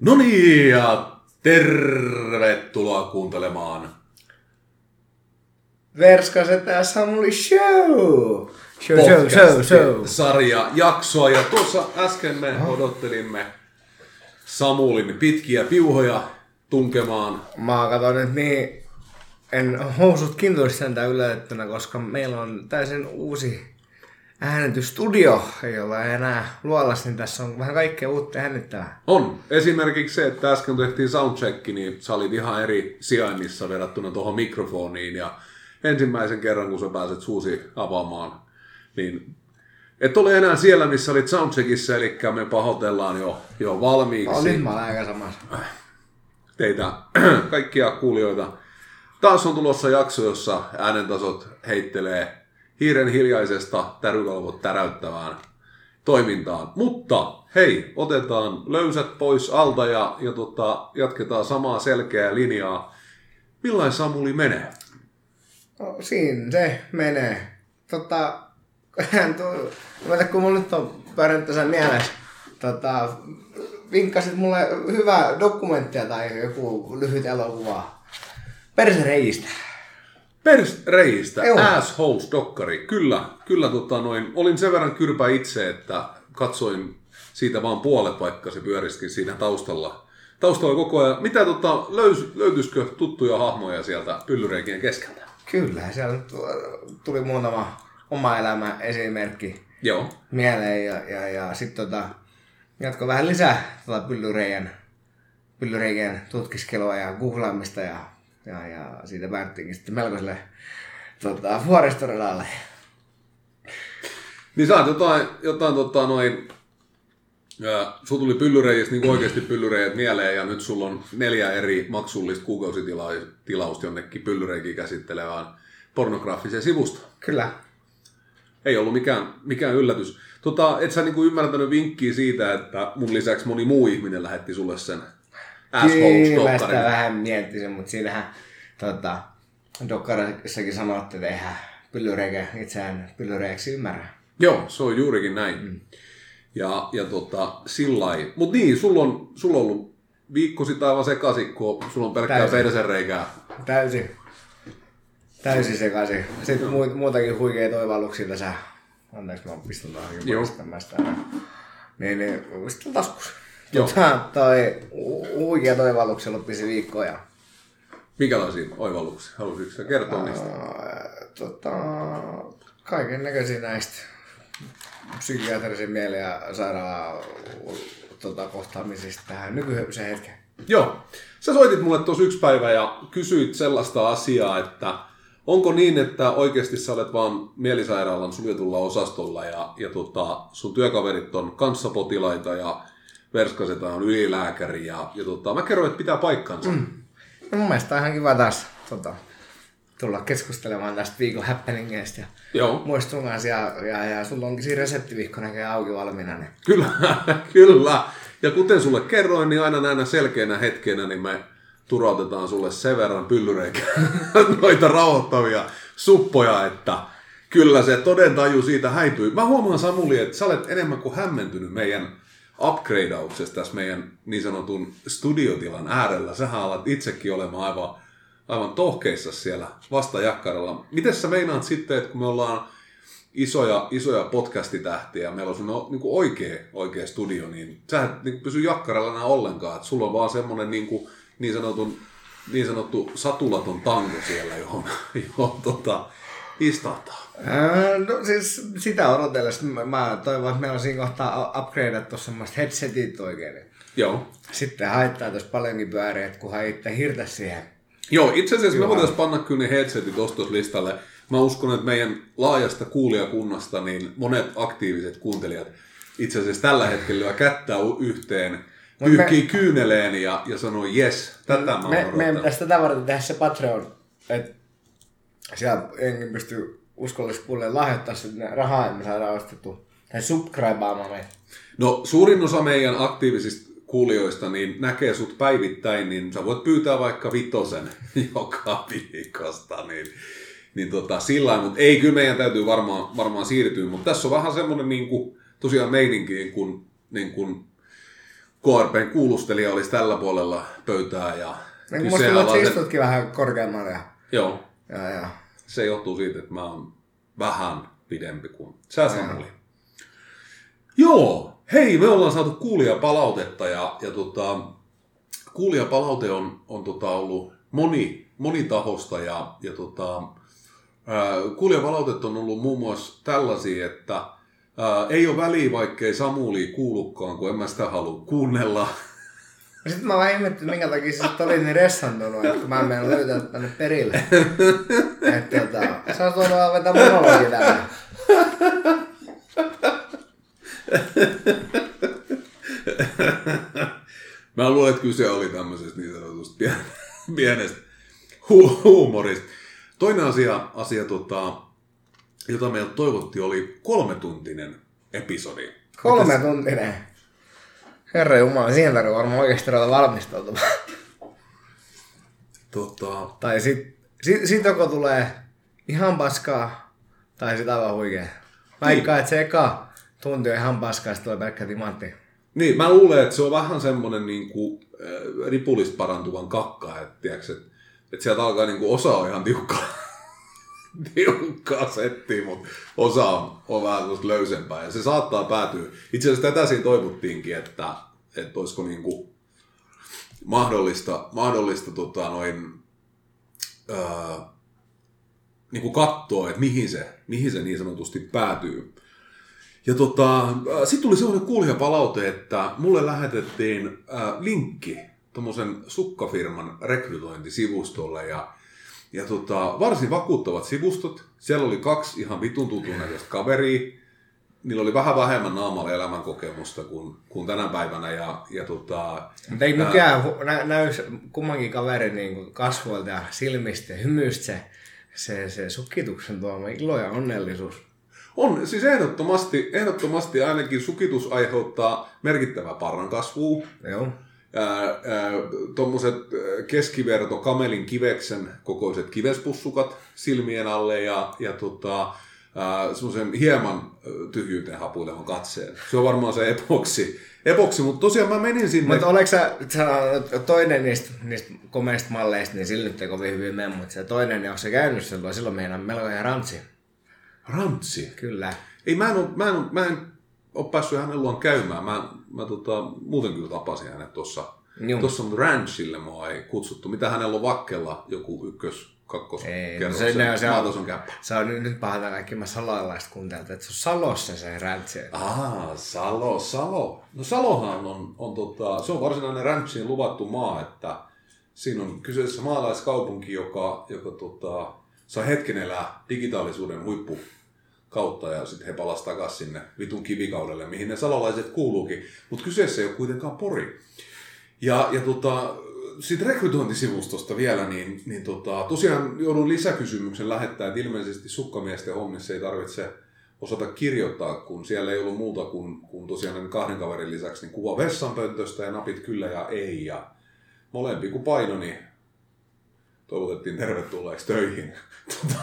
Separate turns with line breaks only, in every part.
No niin, ja tervetuloa kuuntelemaan.
Verskaset ja Samuli Show! Show, show, show, show.
sarja jaksoa ja tuossa äsken me odottelimme Samulin pitkiä piuhoja tunkemaan.
Mä katson nyt niin, en housut kintuisi sentään yllätettynä, koska meillä on täysin uusi äänitysstudio, ei ole enää luolas, niin tässä on vähän kaikkea uutta äänittävää.
On. Esimerkiksi se, että äsken tehtiin soundcheck, niin sä olit ihan eri sijainnissa verrattuna tuohon mikrofoniin ja ensimmäisen kerran, kun sä pääset suusi avaamaan, niin et ole enää siellä, missä olit soundcheckissa, eli me pahoitellaan jo, jo valmiiksi
nyt mä aika samassa.
teitä kaikkia kuulijoita. Taas on tulossa jakso, jossa äänentasot heittelee hiiren hiljaisesta tärykalvot täräyttävään toimintaan. Mutta hei, otetaan löysät pois alta ja, ja tota, jatketaan samaa selkeää linjaa. Millainen Samuli menee?
No, siinä se menee. Tota, mä kun mulla nyt on pyörinyt tässä mielessä, tota, vinkkasit mulle hyvää dokumenttia tai joku lyhyt elokuva persereijistä.
Persreistä,
Joo.
Assholes-dokkari. Kyllä, kyllä tota noin. Olin sen verran kyrpä itse, että katsoin siitä vaan puolet, vaikka se pyöriskin siinä taustalla. Taustalla koko ajan. Mitä tota, löys, löytyisikö tuttuja hahmoja sieltä pyllyreikien keskeltä?
Kyllä, siellä nyt tuli muutama oma elämä esimerkki
Joo.
mieleen ja, ja, ja sitten tota, jatko vähän lisää tota pyllyreijän, pyllyreijän tutkiskelua ja googlaamista ja, ja, ja siitä päättiinkin sitten melkoiselle tota, vuoristoradalle.
Niin sä oot jotain, jotain tota noin, sulla tuli pyllyreijistä niin oikeasti pyllyreijät mieleen ja nyt sulla on neljä eri maksullista kuukausitilausta jonnekin pyllyreikiä käsittelevään pornograafiseen sivustoon.
Kyllä.
Ei ollut mikään, mikään yllätys. Tota, et sä niinku ymmärtänyt vinkkiä siitä, että mun lisäksi moni muu ihminen lähetti sulle sen
Kyllä mä sitä vähän miettisin, mutta siinähän tota, dokkarissakin sanottiin, että eihän pyllyreikä itseään pyllyreijäksi ymmärrä.
Joo, se on juurikin näin. Mm. Ja, ja tota, sillä Mutta niin, sulla on, sulla on ollut viikko sitten aivan sekaisin, kun sulla on pelkkää
Täysin.
persereikää.
Täysin. Täysin sekaisin. Sitten mu- muutakin huikeita oivalluksia tässä. Anteeksi, mä pistän tuohon
Joo.
pistämästä. Niin, niin, pistän taskus.
Joo.
Tota, toi hu- huikeat oivalluksia loppisi viikkoa ja
Minkälaisia oivalluksia? Haluaisitko sä kertoa niistä?
ää, tota, kaiken näköisiä näistä psykiatrisen mielen ja sairaalan tota, kohtaamisista tähän nykyiseen hetkeen.
Joo. Sä soitit mulle tuossa yksi päivä ja kysyit sellaista asiaa, että onko niin, että oikeasti sä olet vaan mielisairaalan suljetulla osastolla ja, ja tota, sun työkaverit on kanssapotilaita ja Verskaseta on ylilääkäri ja, ja tota, mä kerroin, että pitää paikkansa. Mm.
No, mun mielestä on ihan kiva taas tota, tulla keskustelemaan tästä viikon happeningeista ja
Joo,
muista sun kanssa. Ja, ja, ja sulla onkin siinä reseptivihko näkee auki valmiina. Niin.
kyllä, kyllä. Ja kuten sulle kerroin, niin aina näinä selkeänä hetkenä niin me turautetaan sulle sen verran pyllyreikä noita rauhoittavia suppoja, että kyllä se todentaju siitä häipyy. Mä huomaan Samuli, että sä olet enemmän kuin hämmentynyt meidän upgradeauksesta tässä meidän niin sanotun studiotilan äärellä. Sähän alat itsekin olemaan aivan, aivan tohkeissa siellä vastajakkaralla. Miten sä meinaat sitten, että kun me ollaan isoja, isoja podcastitähtiä, meillä on semmoinen niin oikea, oikea studio, niin sä et niin pysy jakkaralla enää ollenkaan. Että sulla on vaan semmoinen niin, kuin, niin, sanotun, niin sanottu satulaton tango siellä, johon, johon tota, istahtaa.
Ää, no siis sitä odotellessa mä, mä toivon, että meillä on siinä kohtaa upgradeattu semmoista headsetit oikein.
Joo.
Sitten haittaa tuossa paljonkin pyöriä, että kunhan itse hirtä siihen.
Joo, itse asiassa me voitaisiin panna kyllä ne headsetit ostoslistalle. Mä uskon, että meidän laajasta kuulijakunnasta niin monet aktiiviset kuuntelijat itse asiassa tällä hetkellä lyö kättä yhteen, pyyhkii me... kyyneleen ja, ja sanoo yes, tätä mä oon
Me,
odottanut.
pitäisi tätä varten tehdä se Patreon, että siellä jengi pystyy uskollisesti kuulemaan lahjoittaa sinne rahaa, että me saadaan ostettu tai subscribeaamaan meitä.
No suurin osa meidän aktiivisista kuulijoista niin näkee sut päivittäin, niin sä voit pyytää vaikka vitosen joka viikosta, niin, niin tota, sillä mutta ei, kyllä meidän täytyy varmaan, varmaan siirtyä, mutta tässä on vähän semmoinen niin kuin, tosiaan meininki, kun, niin kuin, KRPn kuulustelija olisi tällä puolella pöytää ja
Niin kuin musta että sä istutkin vähän korkeammalle. Ja,
Joo,
ja, ja.
Se johtuu siitä, että mä oon vähän pidempi kuin sä Samuli. Joo, hei, me ollaan saatu kuulijapalautetta ja, ja tota, kuulijapalaute on, on tota ollut moni, monitahosta ja, ja tota, ää, kuulijapalautet on ollut muun muassa tällaisia, että ää, ei ole väliä, vaikkei Samuli kuulukaan, kun en mä sitä halua kuunnella.
Sitten mä vaan ihmettelin, minkä takia sä olit niin ressantunut, että mä en mennä löytää tänne perille. Että tota, sä oot voinut vaan vetää monologi täällä.
Mä luulen, että kyse oli tämmöisestä niin sanotusta pien- pienestä hu- huumorista. Toinen asia, asia tota, jota meiltä toivottiin, oli kolmetuntinen episodi.
Kolme tuntinen. Herra Jumala, siihen tarvii varmaan oikeasti ruveta valmistautumaan.
Tota,
Tai sit, sit, sit joko tulee ihan paskaa, tai sit aivan huikea. Vaikka, että se eka tunti on ihan paskaa, sit tulee pelkkä timantti.
niin, mä luulen, että se on vähän semmoinen niin kuin, äh, ripulista parantuvan kakka, että, tiiäks, että, että sieltä alkaa niin kuin, osa on ihan tiukkaa, tiukkaa settiä, mutta osa on, on vähän löysempää. Ja se saattaa päätyä. Itse asiassa tätä siinä toivottiinkin, että, että olisiko niin kuin mahdollista, mahdollista tota, noin, ää, niin kuin katsoa, että mihin se, mihin se niin sanotusti päätyy. Ja tota, sitten tuli sellainen kuulijapalaute, että mulle lähetettiin ää, linkki tuommoisen sukkafirman rekrytointisivustolle ja, ja tota, varsin vakuuttavat sivustot. Siellä oli kaksi ihan vitun tutun näköistä kaveria. Niillä oli vähän vähemmän naamalla elämänkokemusta kuin, kuin tänä päivänä. Ja, ja tota,
Mutta ei hu- nä, näy kummankin kaverin niin kasvoilta ja silmistä ja hymyistä se, se, se sukituksen tuoma ilo ja onnellisuus.
On, siis ehdottomasti, ehdottomasti ainakin sukitus aiheuttaa merkittävää parran kasvua.
Joo.
Tuommoiset keskiverto kamelin kiveksen kokoiset kivespussukat silmien alle ja, ja tota, semmoisen hieman tyhjyyteen hapuilevan katseen. Se on varmaan se epoksi. epoksi mutta tosiaan mä menin sinne.
Mutta oletko sä, sä toinen niistä, niistä komeista malleista, niin sillä nyt ei kovin hyvin mene, mutta se toinen, niin onko se käynyt silloin, silloin meidän melko ihan rantsi.
Rantsi.
Kyllä.
Ei, mä en, oo, mä en, mä en ole päässyt hänen luon käymään. Mä, mä tota, muuten kyllä tapasin hänet tuossa. Tuossa on ranchille mua ei kutsuttu. Mitä hänellä on vakkella? Joku ykkös, kakkos,
Ei, no
kerroksen,
se, ne, se, on,
käppä.
se on nyt, nyt pahata kaikki mä salolaista että se on Salossa se rantsi.
Ah, Salo, Salo. No Salohan on, on tota, se on varsinainen ranchiin luvattu maa, että siinä on kyseessä maalaiskaupunki, joka, joka tota, saa hetken elää digitaalisuuden huippu kautta ja sitten he palas takaisin sinne vitun kivikaudelle, mihin ne salolaiset kuuluukin. Mutta kyseessä ei ole kuitenkaan Pori. Ja, ja tota, sitten rekrytointisivustosta vielä, niin, niin tota, tosiaan joudun lisäkysymyksen lähettää, että ilmeisesti sukkamiesten hommissa ei tarvitse osata kirjoittaa, kun siellä ei ollut muuta kuin, kuin tosiaan kahden kaverin lisäksi niin kuva vessanpöntöstä ja napit kyllä ja ei. Ja molempi kun paino, niin toivotettiin tervetulleeksi töihin. Tota,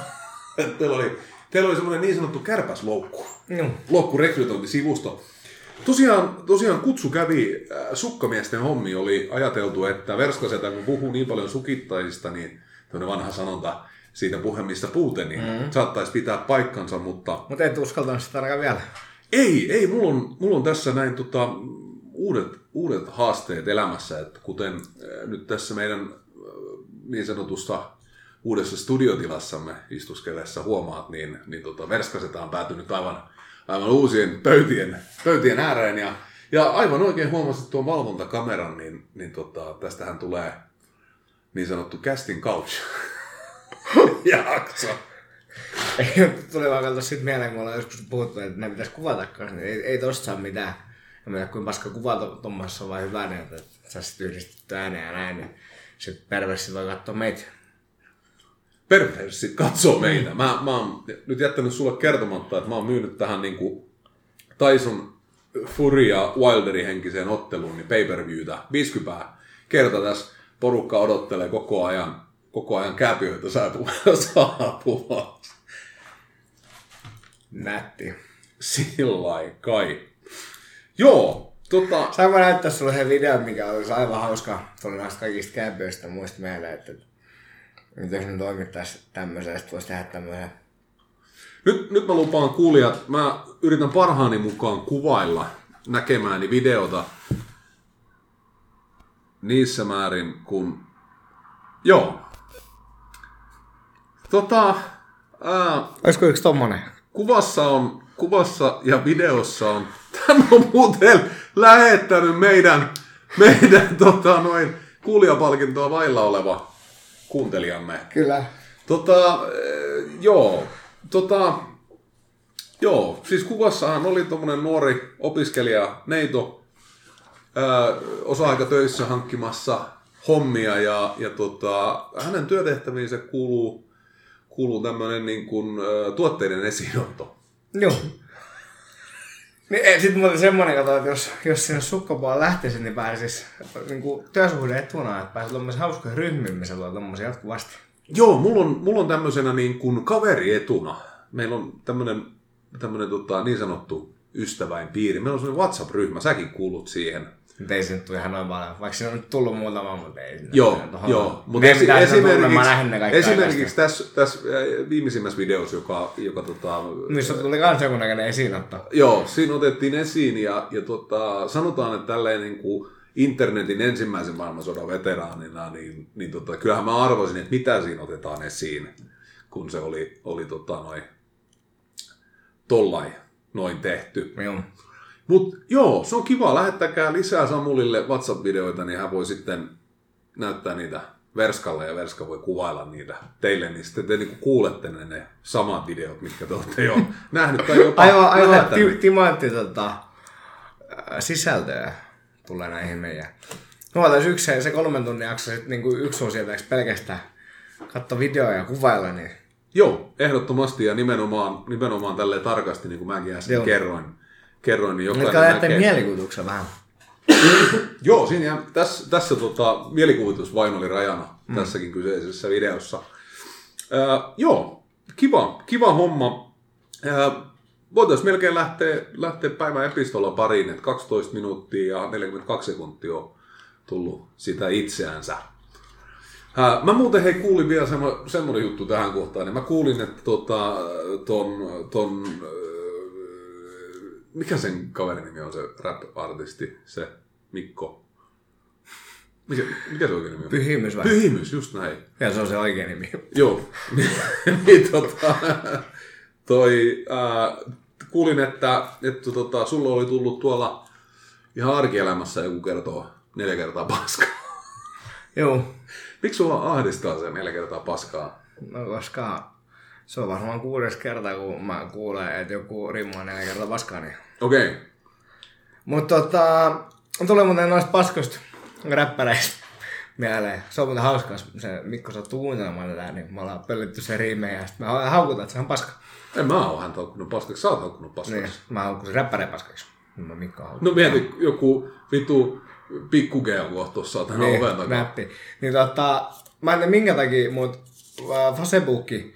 teillä oli, teillä oli semmoinen niin sanottu kärpäsloukku
Joo.
loukku rekrytointisivusto. Tosiaan, tosiaan kutsu kävi äh, sukkamiesten hommi, oli ajateltu, että Verskasetä kun puhuu niin paljon sukittaisista, niin tämmöinen vanha sanonta siitä puhemista puute, niin mm. saattaisi pitää paikkansa, mutta
Mutta et uskaltanut sitä ainakaan vielä.
ei, ei, mulla on, mulla on tässä näin tota, uudet, uudet haasteet elämässä, että kuten äh, nyt tässä meidän äh, niin sanotusta uudessa studiotilassamme istuskellessa huomaat, niin, niin tota, Verskaseta on päätynyt aivan, aivan uusien pöytien, pöytien ääreen ja, ja aivan oikein huomasit tuon valvontakameran, niin, niin tota, tästähän tulee niin sanottu casting couch jakso.
Tuli vaan katsoa sit mieleen, kun ollaan joskus puhuttu, että ne pitäisi kuvata niin ei, ei tosta saa mitään. En tiedä, kuinka paska kuva tuommoissa on vai hyvä, niin että saa sit yhdistetty ääneen ja näin, niin sit perversi voi katsoa meitä.
Perverssit katsoo meitä. Mä, mä oon nyt jättänyt sulle kertomatta, että mä oon myynyt tähän niin kuin Tyson Fury ja Wilderin henkiseen otteluun niin pay-per-viewtä 50 kerta tässä porukka odottelee koko ajan, koko ajan kääpiöitä saapu- saapumaan.
Nätti.
Sillä kai. Joo, Tota,
Saanko mä näyttää sulle yhden videon, mikä olisi aivan hauska. Tuli näistä kaikista kämpöistä muista mieleen, että nyt jos ne toimittaisi tämmöisen, sitten voisi tehdä tämmöisen.
nyt, nyt mä lupaan kuulijat, mä yritän parhaani mukaan kuvailla näkemääni videota niissä määrin, kun... Joo. Tota, ää,
Olisiko yksi tommonen?
kuvassa on, kuvassa ja videossa on, tämä on muuten lähettänyt meidän, meidän tota, noin, kuulijapalkintoa vailla oleva kuuntelijamme.
Kyllä.
Tota, eh, joo, tota, joo, siis kuvassahan oli tuommoinen nuori opiskelija Neito ää, osa-aikatöissä hankkimassa hommia ja, ja tota, hänen työtehtäviinsä kuuluu, kuuluu tämmöinen niin kuin, ää, tuotteiden esiinotto.
Joo. Niin, sitten muuten semmonen, kato, että jos, jos sinne sukkapuolella lähtisi, niin pääsis niin työsuhde etuna, että pääsis tuommoisen hauskoihin ryhmiin, missä tulee tommosia jatkuvasti.
Joo, mulla on, mulla on tämmöisenä niin kuin kaverietuna. Meillä on tämmöinen, tämmöinen tota, niin sanottu ystäväinpiiri. Meillä on semmoinen WhatsApp-ryhmä, säkin kuulut siihen.
Mutta ei se nyt tule ihan noin paljon. Vaikka siinä on nyt tullut muutama, mutta ei. sinne
Joo, joo.
Mutta esi- esimerkiksi, mä
esimerkiksi tässä, tässä äh, viimeisimmässä videossa, joka, joka tota,
Missä tuli kans joku näköinen esiinotto.
joo, siinä otettiin esiin ja, ja tota, sanotaan, että tälleen niin kuin internetin ensimmäisen maailmansodan veteraanina, niin, niin tota, kyllähän mä arvoisin, että mitä siinä otetaan esiin, kun se oli, oli tota, noin, tollai noin tehty.
Joo.
Mutta joo, se on kiva. Lähettäkää lisää Samulille WhatsApp-videoita, niin hän voi sitten näyttää niitä Verskalle ja Verska voi kuvailla niitä teille, niin sitten te niinku kuulette ne, ne samat videot, mitkä te olette jo nähnyt tai jopa
Aivan, aivan ti- timantti tota, ää, sisältöä tulee näihin meidän. No otais yksi se, se kolmen tunnin jakso, sit niinku yksi osio teeks pelkästään katso videoja ja kuvailla, niin
Joo, ehdottomasti ja nimenomaan, nimenomaan tälleen tarkasti, niin kuin mäkin äsken
Joo.
kerroin, kerroin, niin jokainen
lähtee
näkee.
mielikuvituksen vähän.
Joo, siinä jää, tässä, tässä tota, mielikuvitus vain oli rajana mm. tässäkin kyseisessä videossa. Ää, joo, kiva, kiva homma. Ää, voitaisiin melkein lähteä, lähteä päivän epistolla pariin, että 12 minuuttia ja 42 sekuntia on tullut sitä itseänsä. Ää, mä muuten hei kuulin vielä semmo, semmoinen juttu tähän kohtaan, niin mä kuulin, että tota, ton, ton öö, mikä sen kaverin nimi on se rap-artisti, se Mikko? Mikä, mikä se oikein nimi on?
Pyhimys vai?
Pyhimys, just näin.
Ja se on se oikea nimi.
Joo. niin tota, toi, ää, kuulin, että, että tota, sulla oli tullut tuolla ihan arkielämässä joku kertoo neljä kertaa paskaa.
Joo.
Miksi sua ahdistaa se neljä kertaa paskaa?
No koska se on varmaan kuudes kerta, kun mä kuulen, että joku rimmaa neljä kertaa paskaa. Niin.
Okei. Okay.
Mutta tota, tulee muuten noista paskoista räppäreistä mieleen. Se on muuten hauskaa, se Mikko saa kuuntelemaan tätä, niin me ollaan pöllitty se riimeen ja sitten me haukutaan, että se on paska.
En mä oo häntä haukkunut paskaksi, sä oot haukkunut paskaksi.
Niin, mä haukun se räppäreen paskaksi. Mä Mikko haukun.
No mieti, joku vitu pikku G on tuossa tähän
niin,
oven takaa.
näppi. Niin tota, mä en tiedä minkä takia, mutta äh, Facebookki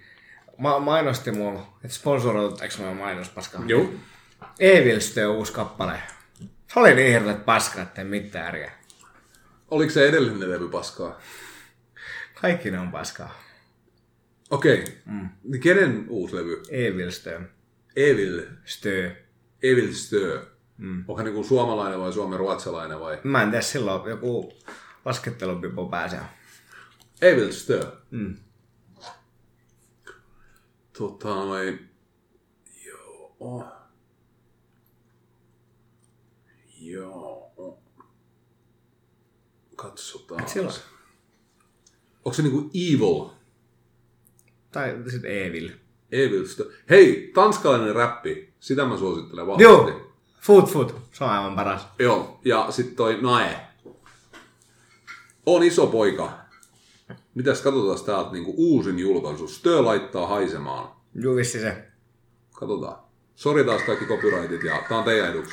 ma- mainosti mulla, että sponsoroitetaanko mä mainos paskaa.
Joo.
Evilstö uusi kappale. Se oli niin hirveet paska, että ei mitään järkeä.
Oliko se edellinen levy paskaa?
Kaikki ne on paskaa.
Okei. Okay. Mm. Niin kenen uusi levy?
Evilstö.
Evil.
Stö.
Evil Stö. Mm. Onko hän niin suomalainen vai suomen ruotsalainen vai?
Mä en tiedä, silloin joku laskettelupipo pääsee.
Evil Stö.
Mm.
Tota noin... Joo. Joo. Katsotaan.
Silloin.
Onko se niinku evil?
Tai sitten Evil.
Evil Stö. Hei, tanskalainen räppi. Sitä mä suosittelen vahvasti.
Joo. Food food. Se on aivan paras.
Joo, ja sitten toi Nae. On iso poika. Mitäs katsotaan täältä niinku uusin julkaisu. Stö laittaa haisemaan.
Juu, vissi se.
Katsotaan. Sori taas kaikki copyrightit ja tää on teidän eduksi.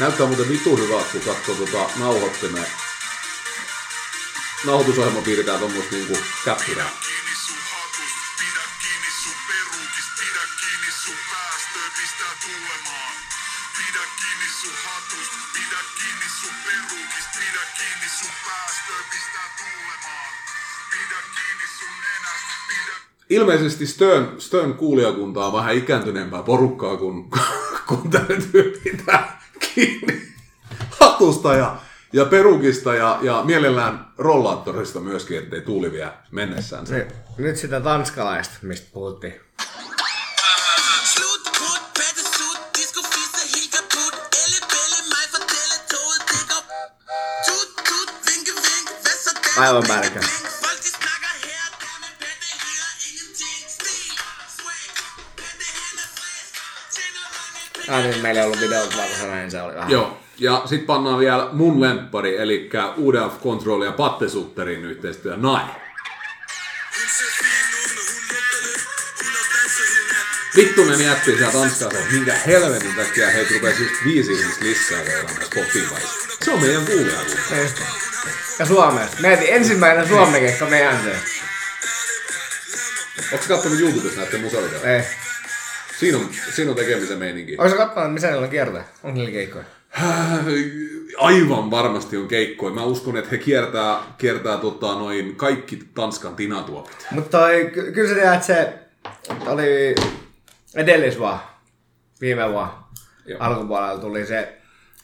Näyttää muuten vitu hyvältä, kun katsoo tota nauhoittimeen. nauhoitusohjelma piirretään tuommoista niinku käppyrää. Ilmeisesti Stern, Stern kuulijakunta on vähän ikääntyneempää porukkaa, kun, kun täytyy pitää kiinni hatusta ja, ja perukista ja, ja mielellään rollaattorista myöskin, ettei tuuli vie mennessään.
Nyt, nyt sitä tanskalaista, mistä puhuttiin.
Slut, put,
Ah niin, meillä ei ollut videot valkoisena, niin se oli vähän.
Joo, ja sitten pannaan vielä mun lemppari, eli UDF Control ja Patte Sutterin yhteistyö
har dansehænger.
Vittunen jätti sieltä Tanskaa, että minkä helvetin takia heitä rupesi just viisi ihmistä lisää seuraamaan Spotifyssa. Se on meidän kuulijakunta.
Ja Suomessa. Mieti, ensimmäinen suomekekka meidän se.
Onko kattonut YouTubesta näiden musavideoita?
Ei.
Siinä on, siinä on tekemisen meininki.
Oletko katsonut, missä niillä on kiertoja? Onko niillä keikkoja?
Aivan varmasti on keikkoja. Mä uskon, että he kiertää, kiertää tota, noin kaikki Tanskan tinatuopit.
Mutta ky- kyllä sä tiedät, että se oli edellis vaan, viime vuonna
Joo.
alkupuolella tuli se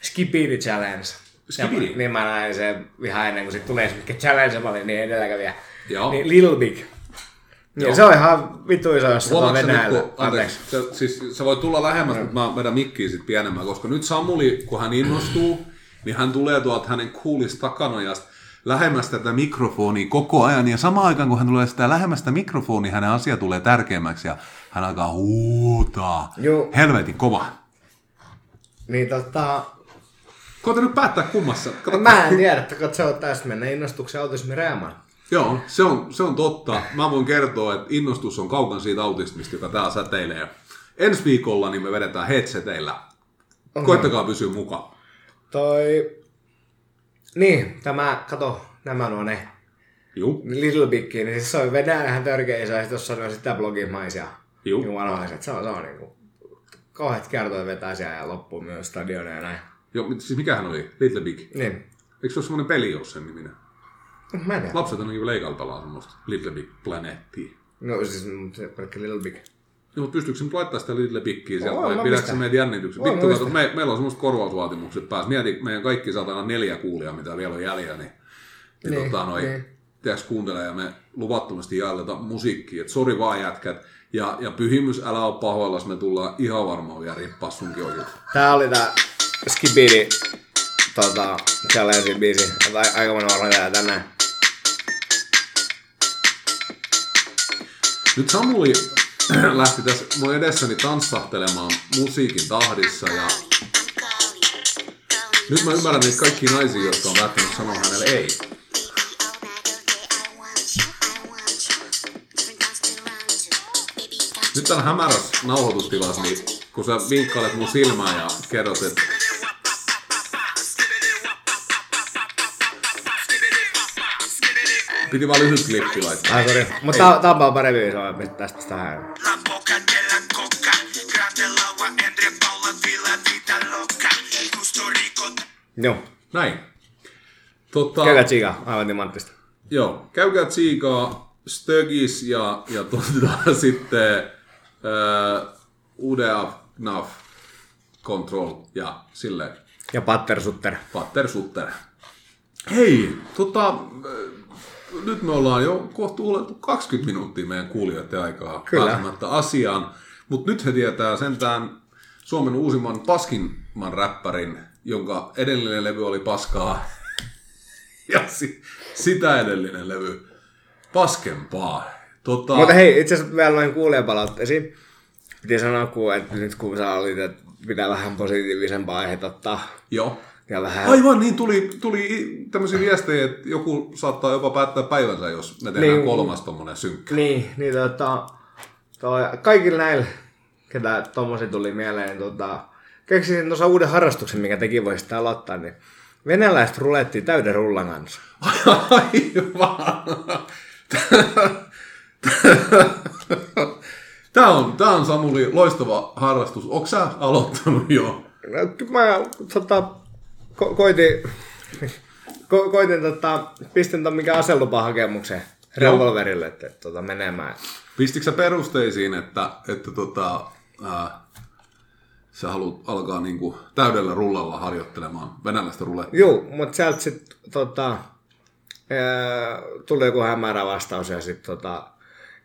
Skibidi Challenge.
Skibidi?
Ja, niin mä näin se ihan ennen kuin sit tulee se, mikä challenge mä olin, niin edelläkävijä.
Joo.
Niin Lil Big.
Joo.
se on ihan vittu iso, jos se on
nyt,
Venäjällä.
kun, anteeksi,
Anteeksi.
sä, siis sä voit tulla lähemmäs, mutta mä vedän mikkiä sit pienemmän, koska nyt Samuli, kun hän innostuu, niin hän tulee tuolta hänen kuulista takanojasta lähemmäs tätä mikrofonia koko ajan, ja samaan aikaan kun hän tulee sitä lähemmästä mikrofonia, hänen asia tulee tärkeämmäksi, ja hän alkaa huutaa.
Joo.
Helvetin kova.
Niin tota,
Koita nyt päättää kummassa. Kato,
mä en tiedä, että se on tästä mennä innostuksen autismi reamaan.
Joo, se on, se on totta. Mä voin kertoa, että innostus on kaukan siitä autismista, joka täällä säteilee. Ensi viikolla niin me vedetään headseteillä. Koittakaa pysyä mukaan.
Toi, niin, tämä, kato, nämä nuo ne
Juu,
Little Big, niin siis se on Venäjähän törkeä iso, ja sit tossa on sitä blogimaisia
Juu.
jumalaiset. Se on, se on niinku kauheat kertoja vetää siellä ja loppuun myös stadioneja ja näin.
Joo, siis mikähän oli? Little Big.
Niin.
Eikö se ole semmoinen peli, jos sen niminen?
Mä en tiedä.
Lapset on niin leikalla pelaa semmoista Little Big Planettia.
No siis mm, se pelkkä Little Big.
Joo, mutta pystyykö se nyt laittaa sitä Little Bigkiä sieltä vai pidätkö se meitä jännityksen? Vittu, kato, me, meillä on semmoiset korvausvaatimukset päässä. Mieti, meidän kaikki saatana neljä kuulijaa, mitä vielä on jäljellä, niin, niin,
Niin,
tota, noi,
niin.
tiedätkö, kuuntelee ja me luvattomasti jaelleta musiikkia. Et sori vaan jätkät. Ja, ja pyhimys, älä ole pahoillas, me tullaan ihan varmaan vielä rippaa sunkin oikein.
Tää oli tää Skibidi tota, challenge biisi. Ai- Aika monen varmaan tänään.
Nyt Samuli lähti tässä mun edessäni tanssahtelemaan musiikin tahdissa ja nyt mä ymmärrän niitä kaikki naisia, jotka on päättänyt sanoa hänelle ei. Nyt täällä hämärässä nauhoitustilassa, niin kun sä vinkkailet mun silmään ja kerrot, että piti vaan lyhyt klippi laittaa.
Ai sori. Mutta tää, tää on vaan parempi, pistää tästä tähän. Joo.
Näin. Tota,
Käykää tsiikaa, aivan timanttista.
Joo, käykää tsiikaa Stögis ja, ja tota, sitten äh, Udea Knaf Control ja sille
Ja Patter Sutter.
Patter Sutter. Hei, tota, äh, nyt me ollaan jo kohta huulettu 20 minuuttia meidän kuulijoiden aikaa
Kyllä.
pääsemättä asiaan. Mutta nyt he tietää sentään Suomen uusimman paskimman räppärin, jonka edellinen levy oli paskaa. Ja si- sitä edellinen levy paskempaa. Tota,
Mutta hei, itse asiassa vielä noin kuulijapalautteisiin. Piti sanoa, että nyt kun sä olit, että pitää vähän positiivisempaa aiheita ottaa.
Joo.
Ja vähän...
Aivan niin, tuli, tuli tämmöisiä viestejä, että joku saattaa jopa päättää päivänsä, jos me tehdään
Niin.
kolmas tommonen synkkä.
Niin, niin tota, toi, kaikille näille, ketä tommosia tuli mieleen, niin tota, keksin tuossa uuden harrastuksen, mikä tekin voisitte aloittaa, niin Venäläiset ruletti täyden rullan kanssa.
Aivan. Tämä on, tämä on Samuli loistava harrastus. Onko sä aloittanut jo?
No, mä tota, ko- koitin, ko- koitin tota, pistin ton mikä aselupahakemuksen revolverille, että, tota, menemään.
Pistitkö sä perusteisiin, että, että tota, ää, sä haluat alkaa niinku täydellä rullalla harjoittelemaan venäläistä rulettia?
Joo, mutta sieltä sitten tota, ää, tuli joku hämärä vastaus ja sitten tota,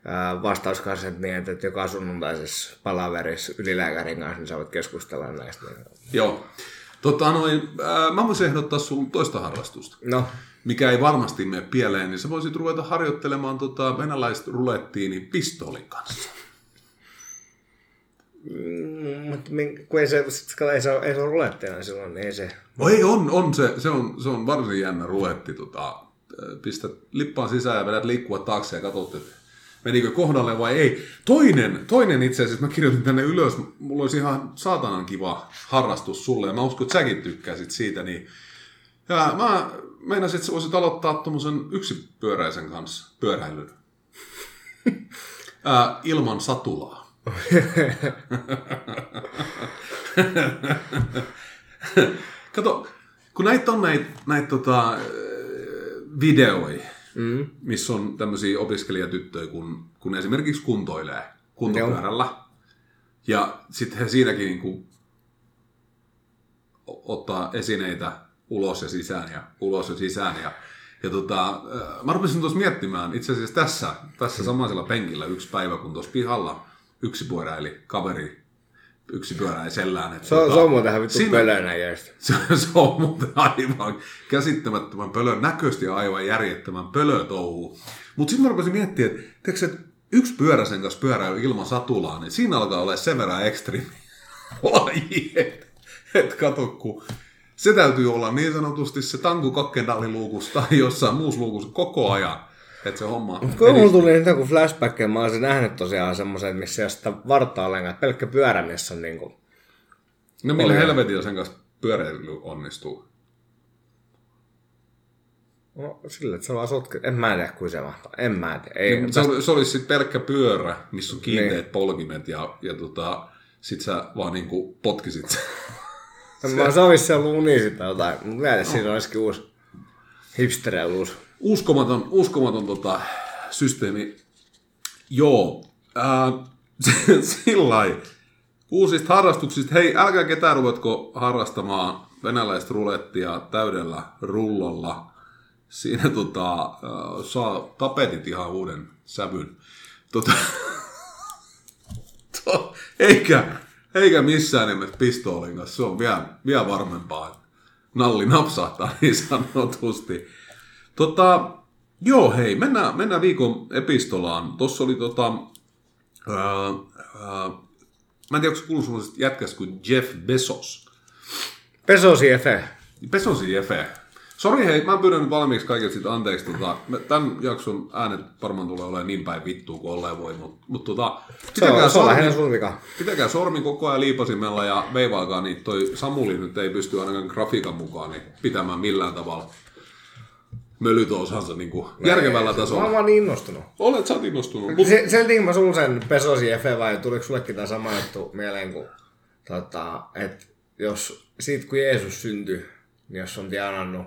ää, vastaus kanssa että niin, että joka sunnuntaisessa palaverissa ylilääkärin kanssa niin saavat keskustella näistä.
Joo. Tota, noin, ää, mä voisin ehdottaa sun toista harrastusta.
No,
mikä ei varmasti mene pieleen, niin sä voisit ruveta harjoittelemaan tota venäläistä rulettia niin pistoolin kanssa.
mutta kun ei se, ei se, ei se ole rulettina silloin, niin ei se...
No ei, on, on se, se, on, se on varsin jännä ruletti. Tota, pistät lippaan sisään ja vedät liikkua taakse ja katsot, että menikö kohdalle vai ei. Toinen, toinen itse asiassa, mä kirjoitin tänne ylös, mulla olisi ihan saatanan kiva harrastus sulle, ja mä uskon, että säkin tykkäsit siitä, niin ja mä meinasin, että sä voisit aloittaa tuommoisen yksipyöräisen kanssa pyöräilyn. Ilman satulaa. Kato, kun näitä on näitä, näitä tota, videoja, mm. missä on tämmöisiä opiskelijatyttöjä, kun, kun esimerkiksi kuntoilee kuntopyörällä. Ja sitten he siinäkin niinku o- ottaa esineitä ulos ja sisään ja ulos ja sisään. Ja, ja tota, äh, mä rupesin tuossa miettimään, itse asiassa tässä, tässä samaisella penkillä yksi päivä, kun tuossa pihalla yksi pyöräili kaveri yksi pyöräili sellään. Että
Se on,
tota,
se on muuten vittu
siinä-
pölönä jäistä.
se, se on muuten aivan käsittämättömän pölön näköisesti ja aivan järjettömän pölö touhu. Mutta sitten mä rupesin miettimään, että, tiedätkö, että yksi pyöräsen kanssa pyöräily ilman satulaa, niin siinä alkaa olla sen verran laji, että et kato, kun se täytyy olla niin sanotusti se tanku kakkendalliluukussa tai jossain muussa luukussa koko ajan, että se homma
Kun mulla tuli nyt joku flashback, ja mä olisin nähnyt tosiaan semmoisen, missä ei ole sitä vartaa ollenkaan, että pelkkä pyörä, missä on niinku...
No millä helvetillä sen kanssa pyöräily onnistuu?
No, sillä, että se vaan sotke... En mä tiedä, kuin se mahtaa. En mä tiedä. Ei,
Se, oli, se olisi sitten pelkkä pyörä, missä on kiinteät niin. polkimet ja, ja tota, sit sä vaan niinku potkisit sen.
tästä... Mä se luuni sitä jotain. Mä tiedä, siinä olisikin uusi hipstereiluus.
Uskomaton, uskomaton tota, systeemi. Joo, ää, sillä. Uusista harrastuksista. Hei, älkää ketään ruvetko harrastamaan venäläistä rulettia täydellä rullolla. Siinä tota, ää, saa tapetit ihan uuden sävyn. Tota, to, eikä, eikä missään nimessä pistoolin kanssa. Se on vielä, vielä varmempaa. Nalli napsahtaa niin sanotusti. Tota, joo, hei, mennään, mennään viikon epistolaan. Tuossa oli tota, ää, ää, mä en tiedä, onko kuullut semmoisesta jätkästä kuin Jeff Bezos.
Pesosi Efe.
Bezosin Jefe. Sori hei, mä pyydän nyt valmiiksi kaikilta sit anteeksi. Tota, tämän jakson äänet varmaan tulee olemaan niin päin vittua kuin olleen voi, mutta mut, tota,
on, se on
sormi-
sun vika.
Pitäkää sormi koko ajan liipasimella ja veivaakaan, niin toi Samuli nyt ei pysty ainakaan grafiikan mukaan niin pitämään millään tavalla mölytousansa niin kuin järkevällä
Mä oon
tasolla.
vaan niin innostunut.
Olet sä oot innostunut. Mut,
Se, seltiinkö mä sun sen Pesosi Efe vai tuliko sullekin tämä sama juttu mieleen kuin, tota, että jos siitä kun Jeesus syntyi, niin jos on tienannut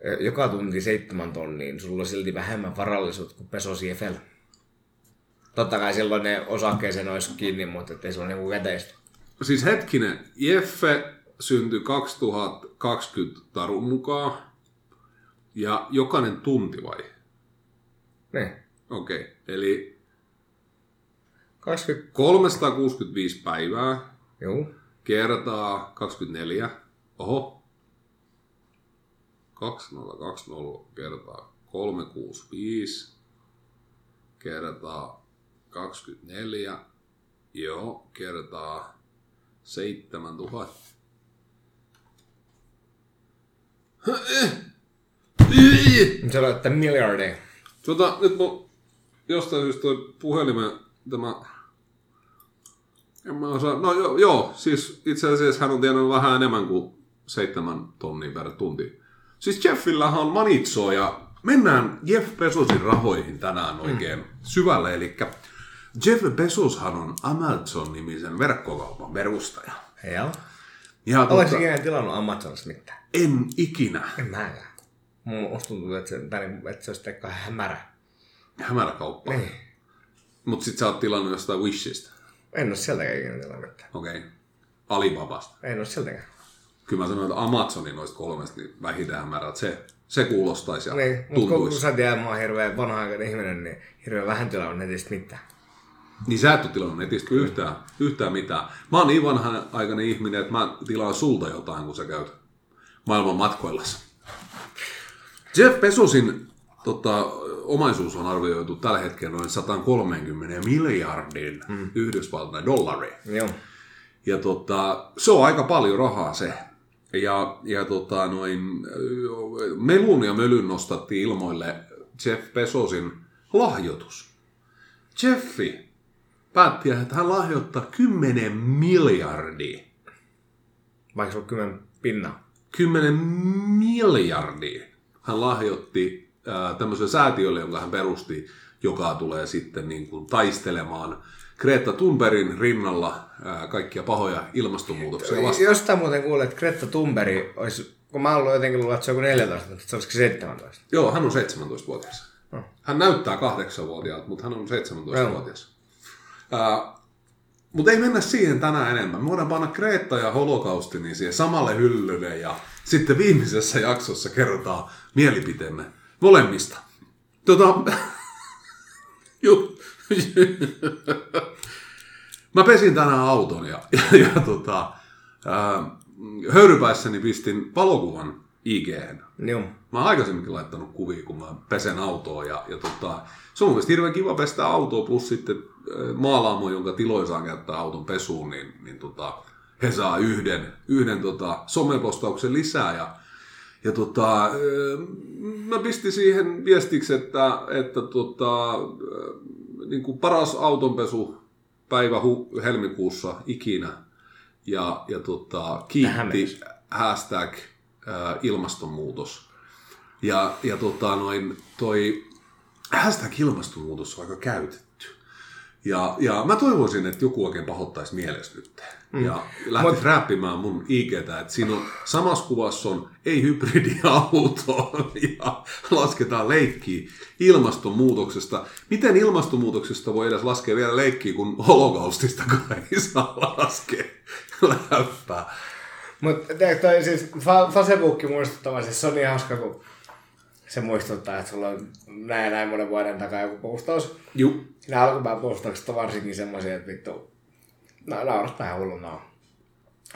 eh, joka tunti seitsemän tonnia, niin sulla on silti vähemmän varallisuutta kuin Pesosi Efellä. Totta kai silloin ne osakkeeseen olisi kiinni, mutta ettei se ole niinku käteistä.
siis hetkinen, Jeffe syntyi 2020 tarun mukaan. Ja jokainen tunti vai?
Niin.
Okei, okay. eli
20.
365 päivää
Juu.
kertaa 24. Oho. 2020 kertaa 365 kertaa 24. Joo, kertaa 7000.
Se on että miljardia.
Tota, nyt mun jostain syystä toi puhelimen tämä... En mä osaa... No joo, joo, siis itse asiassa hän on tiennyt vähän enemmän kuin seitsemän tonnia per tunti. Siis Jeffillähän on manitsoa ja mennään Jeff Bezosin rahoihin tänään oikein syvälle. Eli Jeff Bezoshan on Amazon-nimisen verkkokaupan perustaja.
Joo.
Ja
Oletko
tota,
ikinä tilannut Amazonista mitään?
en ikinä
En mäkään. Musta tuntuu, että se, tai niinku, että se olisi tekkaa hämärä.
hämärä kauppa.
Niin.
Mutta sit sä oot tilannut jostain Wishista.
En ole sieltäkään ikinä tilannut mitään.
Okei. Okay. Alibabasta.
En ole sieltäkään.
Kyllä mä sanoin, että Amazonin noista kolmesta niin vähintään hämärä. Se, se kuulostaisi ja
Niin, mutta kun sä tiedät, mä oon hirveän vanha-aikainen ihminen, niin hirveän vähän tilannut netistä mitään.
Niin sä et ole tilannut netistä kyllä yhtään, yhtään mitään. Mä oon niin vanhan aikainen ihminen, että mä tilaan sulta jotain, kun sä käyt maailman matkoillassa. Jeff Bezosin tota, omaisuus on arvioitu tällä hetkellä noin 130 miljardin mm. Yhdysvaltain dollaria.
Joo.
Ja tota, se on aika paljon rahaa se. Ja, ja tota, noin, melun ja mölyn nostattiin ilmoille Jeff Bezosin lahjoitus. Jeffi päätti, että hän lahjoittaa 10 miljardia.
Vaikka se on kymmen pinnaa.
10 miljardia hän lahjoitti ää, tämmöiselle säätiölle, jonka hän perusti, joka tulee sitten niin kuin taistelemaan Greta Thunbergin rinnalla ää, kaikkia pahoja ilmastonmuutoksia vastaan.
Jostain muuten kuulee, että Greta Thunberg olisi, kun mä ollut jotenkin luullut, että se on joku 14, mutta se olisikin 17.
Joo, hän on 17-vuotias. Hän näyttää 8-vuotiaalta, mutta hän on 17-vuotias. Ää, mutta ei mennä siihen tänään enemmän. Me voidaan panna Kreetta ja Holokausti niin siihen samalle hyllylle ja sitten viimeisessä jaksossa kerrotaan mielipiteemme molemmista. Tota, ju, mä pesin tänään auton ja, ja, ja tota, ää, höyrypäissäni pistin valokuvan IGhen.
Joo.
Mä oon aikaisemminkin laittanut kuvia, kun mä pesen autoa. Ja, ja tota, se on mun mielestä hirveän kiva pestä autoa, plus sitten äh, maalaamo, jonka tiloisaan käyttää auton pesuun, niin, niin tota, he saa yhden, yhden tota, somepostauksen lisää. Ja, ja tota, mä pistin siihen viestiksi, että, että tota, niin kuin paras autonpesu päivä hu- helmikuussa ikinä. Ja, ja tota, kiitti hashtag äh, ilmastonmuutos. Ja, ja tota, noin, toi hashtag ilmastonmuutos on aika käytetty. Ja, ja mä toivoisin, että joku oikein pahoittaisi mielessä nyt. Mm. Ja lähtisi Mut... räppimään mun IGtä, että siinä on samassa kuvassa on ei hybridiauto ja lasketaan leikkiä ilmastonmuutoksesta. Miten ilmastonmuutoksesta voi edes laskea vielä leikkiä, kun holokaustista ei saa laskea läppää.
Mutta toi siis Fa- Facebook muistuttava, siis se on niin hauska, kun se muistuttaa, että sulla on näin näin monen vuoden takaa joku postaus.
Juu.
Ne alkupään postaukset on varsinkin semmoisia, että vittu, na- naurattaa ihan hulluna on.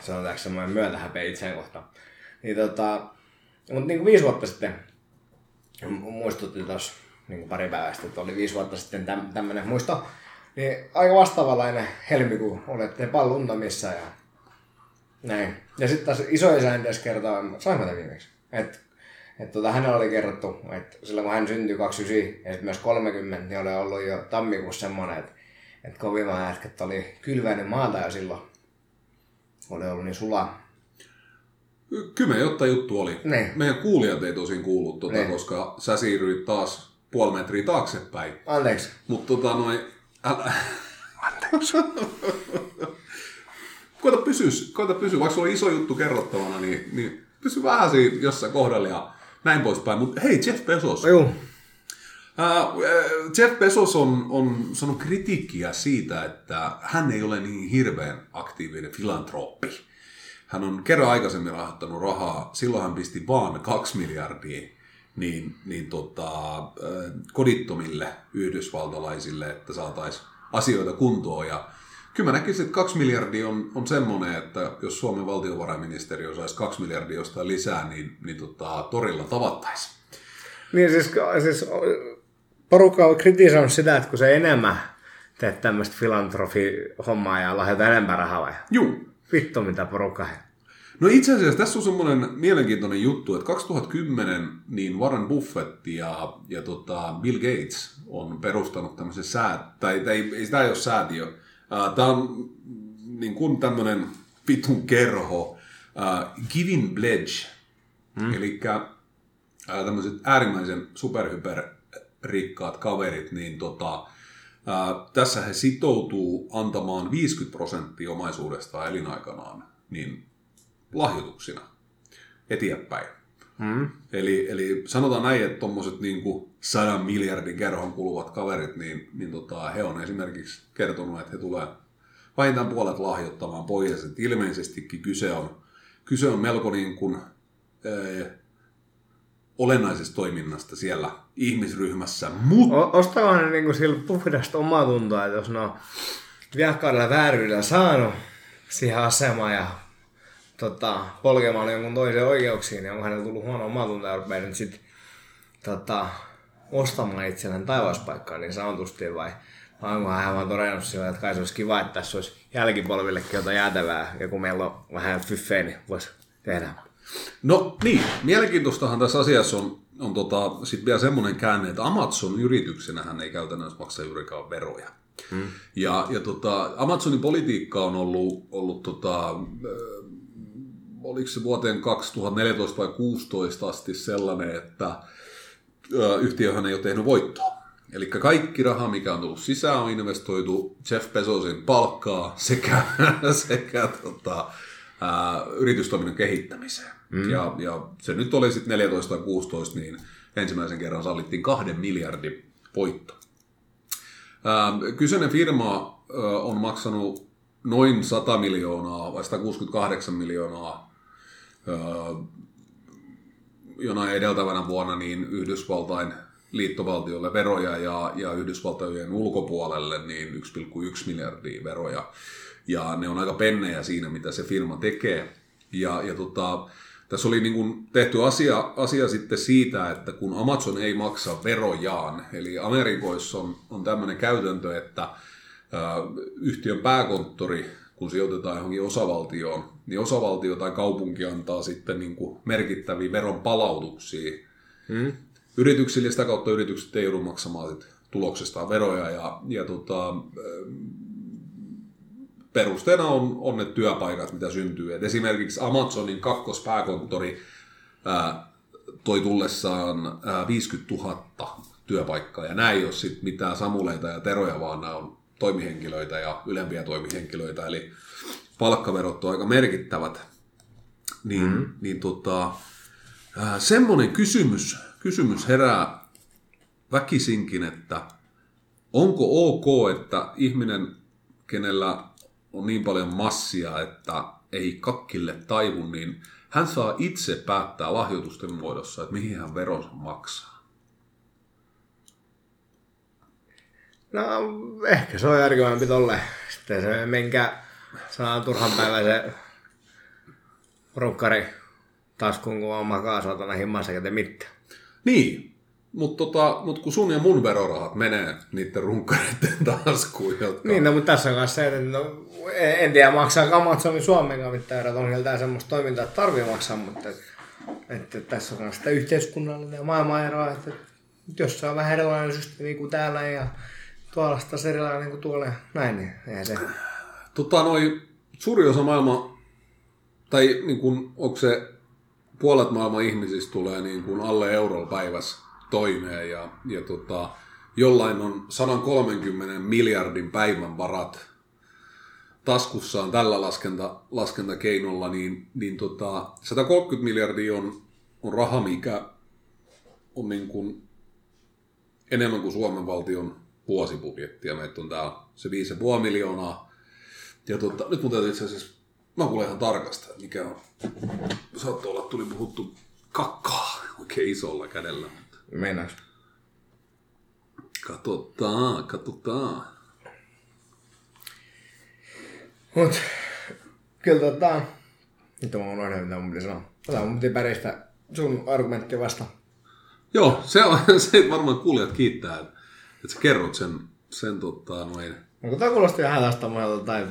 Sanotaanko semmoinen myötähäpeä itseen kohtaan. Niin tota, mutta niin kuin viisi vuotta sitten, mu- muistutti tuossa niin pari päivää sitten, että oli viisi vuotta sitten täm, tämmöinen muisto. Niin aika vastaavanlainen helmikuu lunta missään ja näin. Ja sitten taas isoisä entäs kertoo, saanko tätä viimeksi? Että et tota, hänellä oli kerrottu, että silloin kun hän syntyi 29 ja sitten myös 30, niin oli ollut jo tammikuussa semmoinen, että, että kovimman jätkät oli kylvänyt maata jo silloin. Oli ollut niin sulaa.
Kymen jotta juttu oli.
Niin.
Meidän kuulijat ei tosin kuullut, tota,
Niin.
koska sä siirryit taas puoli metriä taaksepäin.
Anteeksi.
Mutta tota noin... Älä... Anteeksi. koita pysyä, koita pysyä, vaikka sulla on iso juttu kerrottavana, niin, niin pysy vähän siinä jossain kohdalla ja näin poispäin. Mutta hei, Jeff Bezos.
Juu.
Äh, Jeff Bezos on, on sanonut kritiikkiä siitä, että hän ei ole niin hirveän aktiivinen filantrooppi. Hän on kerran aikaisemmin rahoittanut rahaa, silloin hän pisti vaan kaksi miljardia niin, niin tota, kodittomille yhdysvaltalaisille, että saataisiin asioita kuntoon. Ja kyllä mä näkisin, että kaksi miljardia on, on semmoinen, että jos Suomen valtiovarainministeriö saisi kaksi miljardia jostain lisää, niin, niin tota, torilla tavattaisiin.
Niin siis, siis porukka on kritisoinut sitä, että kun se enemmän teet tämmöistä filantrofi-hommaa ja lahjoita enemmän rahaa vai?
Juu,
Vittu mitä porukka.
No itse asiassa tässä on semmoinen mielenkiintoinen juttu, että 2010 niin Warren Buffett ja, ja tota Bill Gates on perustanut tämmöisen säät, tai, tai ei, ei sitä ei ole säätiö. Tämä on niin kuin tämmöinen vitun kerho, Uh, Giving Pledge, mm. eli tämmöiset äärimmäisen superhyper rikkaat kaverit, niin tota, uh, tässä he sitoutuu antamaan 50 prosenttia omaisuudestaan elinaikanaan niin lahjoituksina eteenpäin. Mm. Eli, eli sanotaan näin, että tuommoiset niin sadan miljardin kerhon kuluvat kaverit, niin, niin tota, he on esimerkiksi kertonut, että he tulee vähintään puolet lahjoittamaan pois. Että ilmeisestikin kyse on, kyse on melko niin kuin, ää, olennaisesta toiminnasta siellä ihmisryhmässä. Mutta...
O- ne niinku sillä puhdasta omaa tuntoa, että jos ne on viakkaudella vääryydellä saanut siihen asemaan ja tota, polkemaan jonkun toisen oikeuksiin, niin onko hänellä tullut huono omatunto ja rupeaa nyt sitten tota, ostamaan itselleen taivaaspaikkaa niin sanotusti vai, vai onko hän vaan todennut sillä, että kai se olisi kiva, että tässä olisi jälkipolvillekin jotain jäätävää ja kun meillä on vähän fyffeä, niin voisi tehdä.
No niin, mielenkiintoistahan tässä asiassa on, on tota, sitten vielä semmoinen käänne, että Amazon yrityksenä hän ei käytännössä maksa juurikaan veroja. Hmm. Ja, ja tota, Amazonin politiikka on ollut, ollut tota, oliko se vuoteen 2014 vai 2016 asti sellainen, että yhtiöhän ei ole tehnyt voittoa. Eli kaikki raha, mikä on tullut sisään, on investoitu Jeff Bezosin palkkaa sekä, sekä tota, ää, yritystoiminnan kehittämiseen. Mm. Ja, ja se nyt oli sitten 14 tai 16, niin ensimmäisen kerran sallittiin kahden miljardin voitto. Ää, kyseinen firma ää, on maksanut noin 100 miljoonaa vai 168 miljoonaa jonain edeltävänä vuonna niin Yhdysvaltain liittovaltiolle veroja ja, ja Yhdysvaltojen ulkopuolelle niin 1,1 miljardia veroja. Ja ne on aika pennejä siinä, mitä se firma tekee. Ja, ja tota, tässä oli niin kuin tehty asia, asia sitten siitä, että kun Amazon ei maksa verojaan, eli Amerikoissa on, on tämmöinen käytäntö, että ä, yhtiön pääkonttori, kun sijoitetaan johonkin osavaltioon, niin osavaltio tai kaupunki antaa sitten niin kuin merkittäviä veron palautuksia hmm. yrityksille, ja sitä kautta yritykset ei joudu maksamaan sit tuloksestaan veroja, ja, ja tota, perusteena on, on ne työpaikat, mitä syntyy. Et esimerkiksi Amazonin kakkospääkonttori ää, toi tullessaan ää, 50 000 työpaikkaa, ja näin ei ole sit mitään samuleita ja teroja, vaan nämä on toimihenkilöitä ja ylempiä toimihenkilöitä, eli palkkaverot on aika merkittävät. Niin, mm. niin tota, ää, semmoinen kysymys, kysymys herää väkisinkin, että onko ok, että ihminen, kenellä on niin paljon massia, että ei kakkille taivu, niin hän saa itse päättää lahjoitusten muodossa, että mihin hän veronsa maksaa.
No, ehkä se on järkevämpi tolle. Sitten se, minkä saa turhan päiväisen rukkari taskuun, kun on makaa saatana himmassa, te mitään.
Niin, mutta tota, mut kun sun ja mun verorahat menee niiden runkkareiden taskuun, jotka...
Niin, no, mutta tässä on se, että no, en tiedä maksaa Amazonin Suomen mitään verot, on sieltä semmoista toimintaa, että tarvii maksaa, mutta että, että tässä on sitä yhteiskunnallinen ja maailmaneroa, että, että jos se on vähän erilainen systeemi kuin täällä ja tuolla taas erilainen kuin tuolla näin, niin eihän se...
Tota, noi, suuri osa maailma, tai niin kun, onko se puolet maailman ihmisistä tulee niin kuin alle eurolla päivässä toimeen ja, ja tota, jollain on 130 miljardin päivän varat taskussaan tällä laskenta, laskentakeinolla, niin, niin tota, 130 miljardia on, on raha, mikä on niin kuin enemmän kuin Suomen valtion vuosibudjetti, ja meitä on täällä se 5,5 miljoonaa. Ja tota, nyt mun täytyy itse asiassa, mä kuulen ihan tarkasta, mikä on, saattoi olla, tuli puhuttu kakkaa oikein isolla kädellä.
Mennäänkö?
Katsotaan, katsotaan.
Mut, kyllä tota... Nyt mä unohdin, mitä mun piti sanoa. Ota, mun piti sun argumentti vasta.
Joo, se on se varmaan kuulijat kiittää, että, että sä kerrot sen, sen tota, noin.
No kun tää kuulosti ihan monelta tai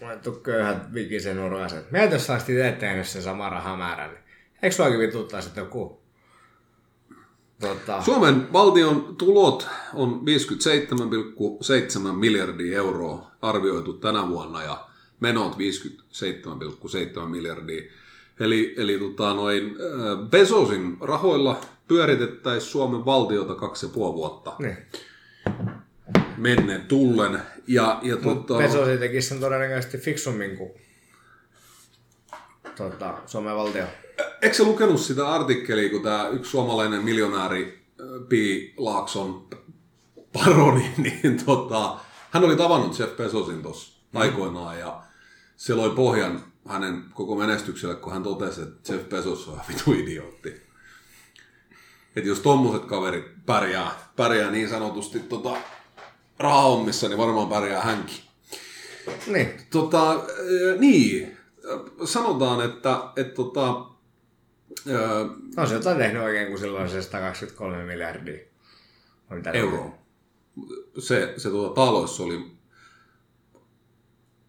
Monet köyhät vikisen uraiset. Mietin, jos saisit itse tehnyt sen sama rahamäärä, niin eikö suakin vituttaa sitten joku Tota...
Suomen valtion tulot on 57,7 miljardia euroa arvioitu tänä vuonna ja menot 57,7 miljardia. Eli, eli tota, noin, Bezosin rahoilla pyöritettäisiin Suomen valtiota kaksi ja puoli vuotta
Niin.
menneen tullen. Ja, ja tota,
Pesosi tekisi sen todennäköisesti fiksummin kuin tota, Suomen valtio.
Eikö sä lukenut sitä artikkelia, kun tämä yksi suomalainen miljonääri Pi Laakson paroni, niin tota, hän oli tavannut Jeff Bezosin tuossa
Mm.
aikoinaan ja se loi pohjan hänen koko menestykselle, kun hän totesi, että Jeff Bezos on vitu idiootti. Että jos tommoset kaverit pärjää, pärjää niin sanotusti tota, rahahommissa, niin varmaan pärjää hänkin.
Niin.
Tota, niin, sanotaan, että, että tota,
On se jotain tehnyt oikein, kun silloin se 123 miljardia.
Euroa. Se, se tuota, taloissa oli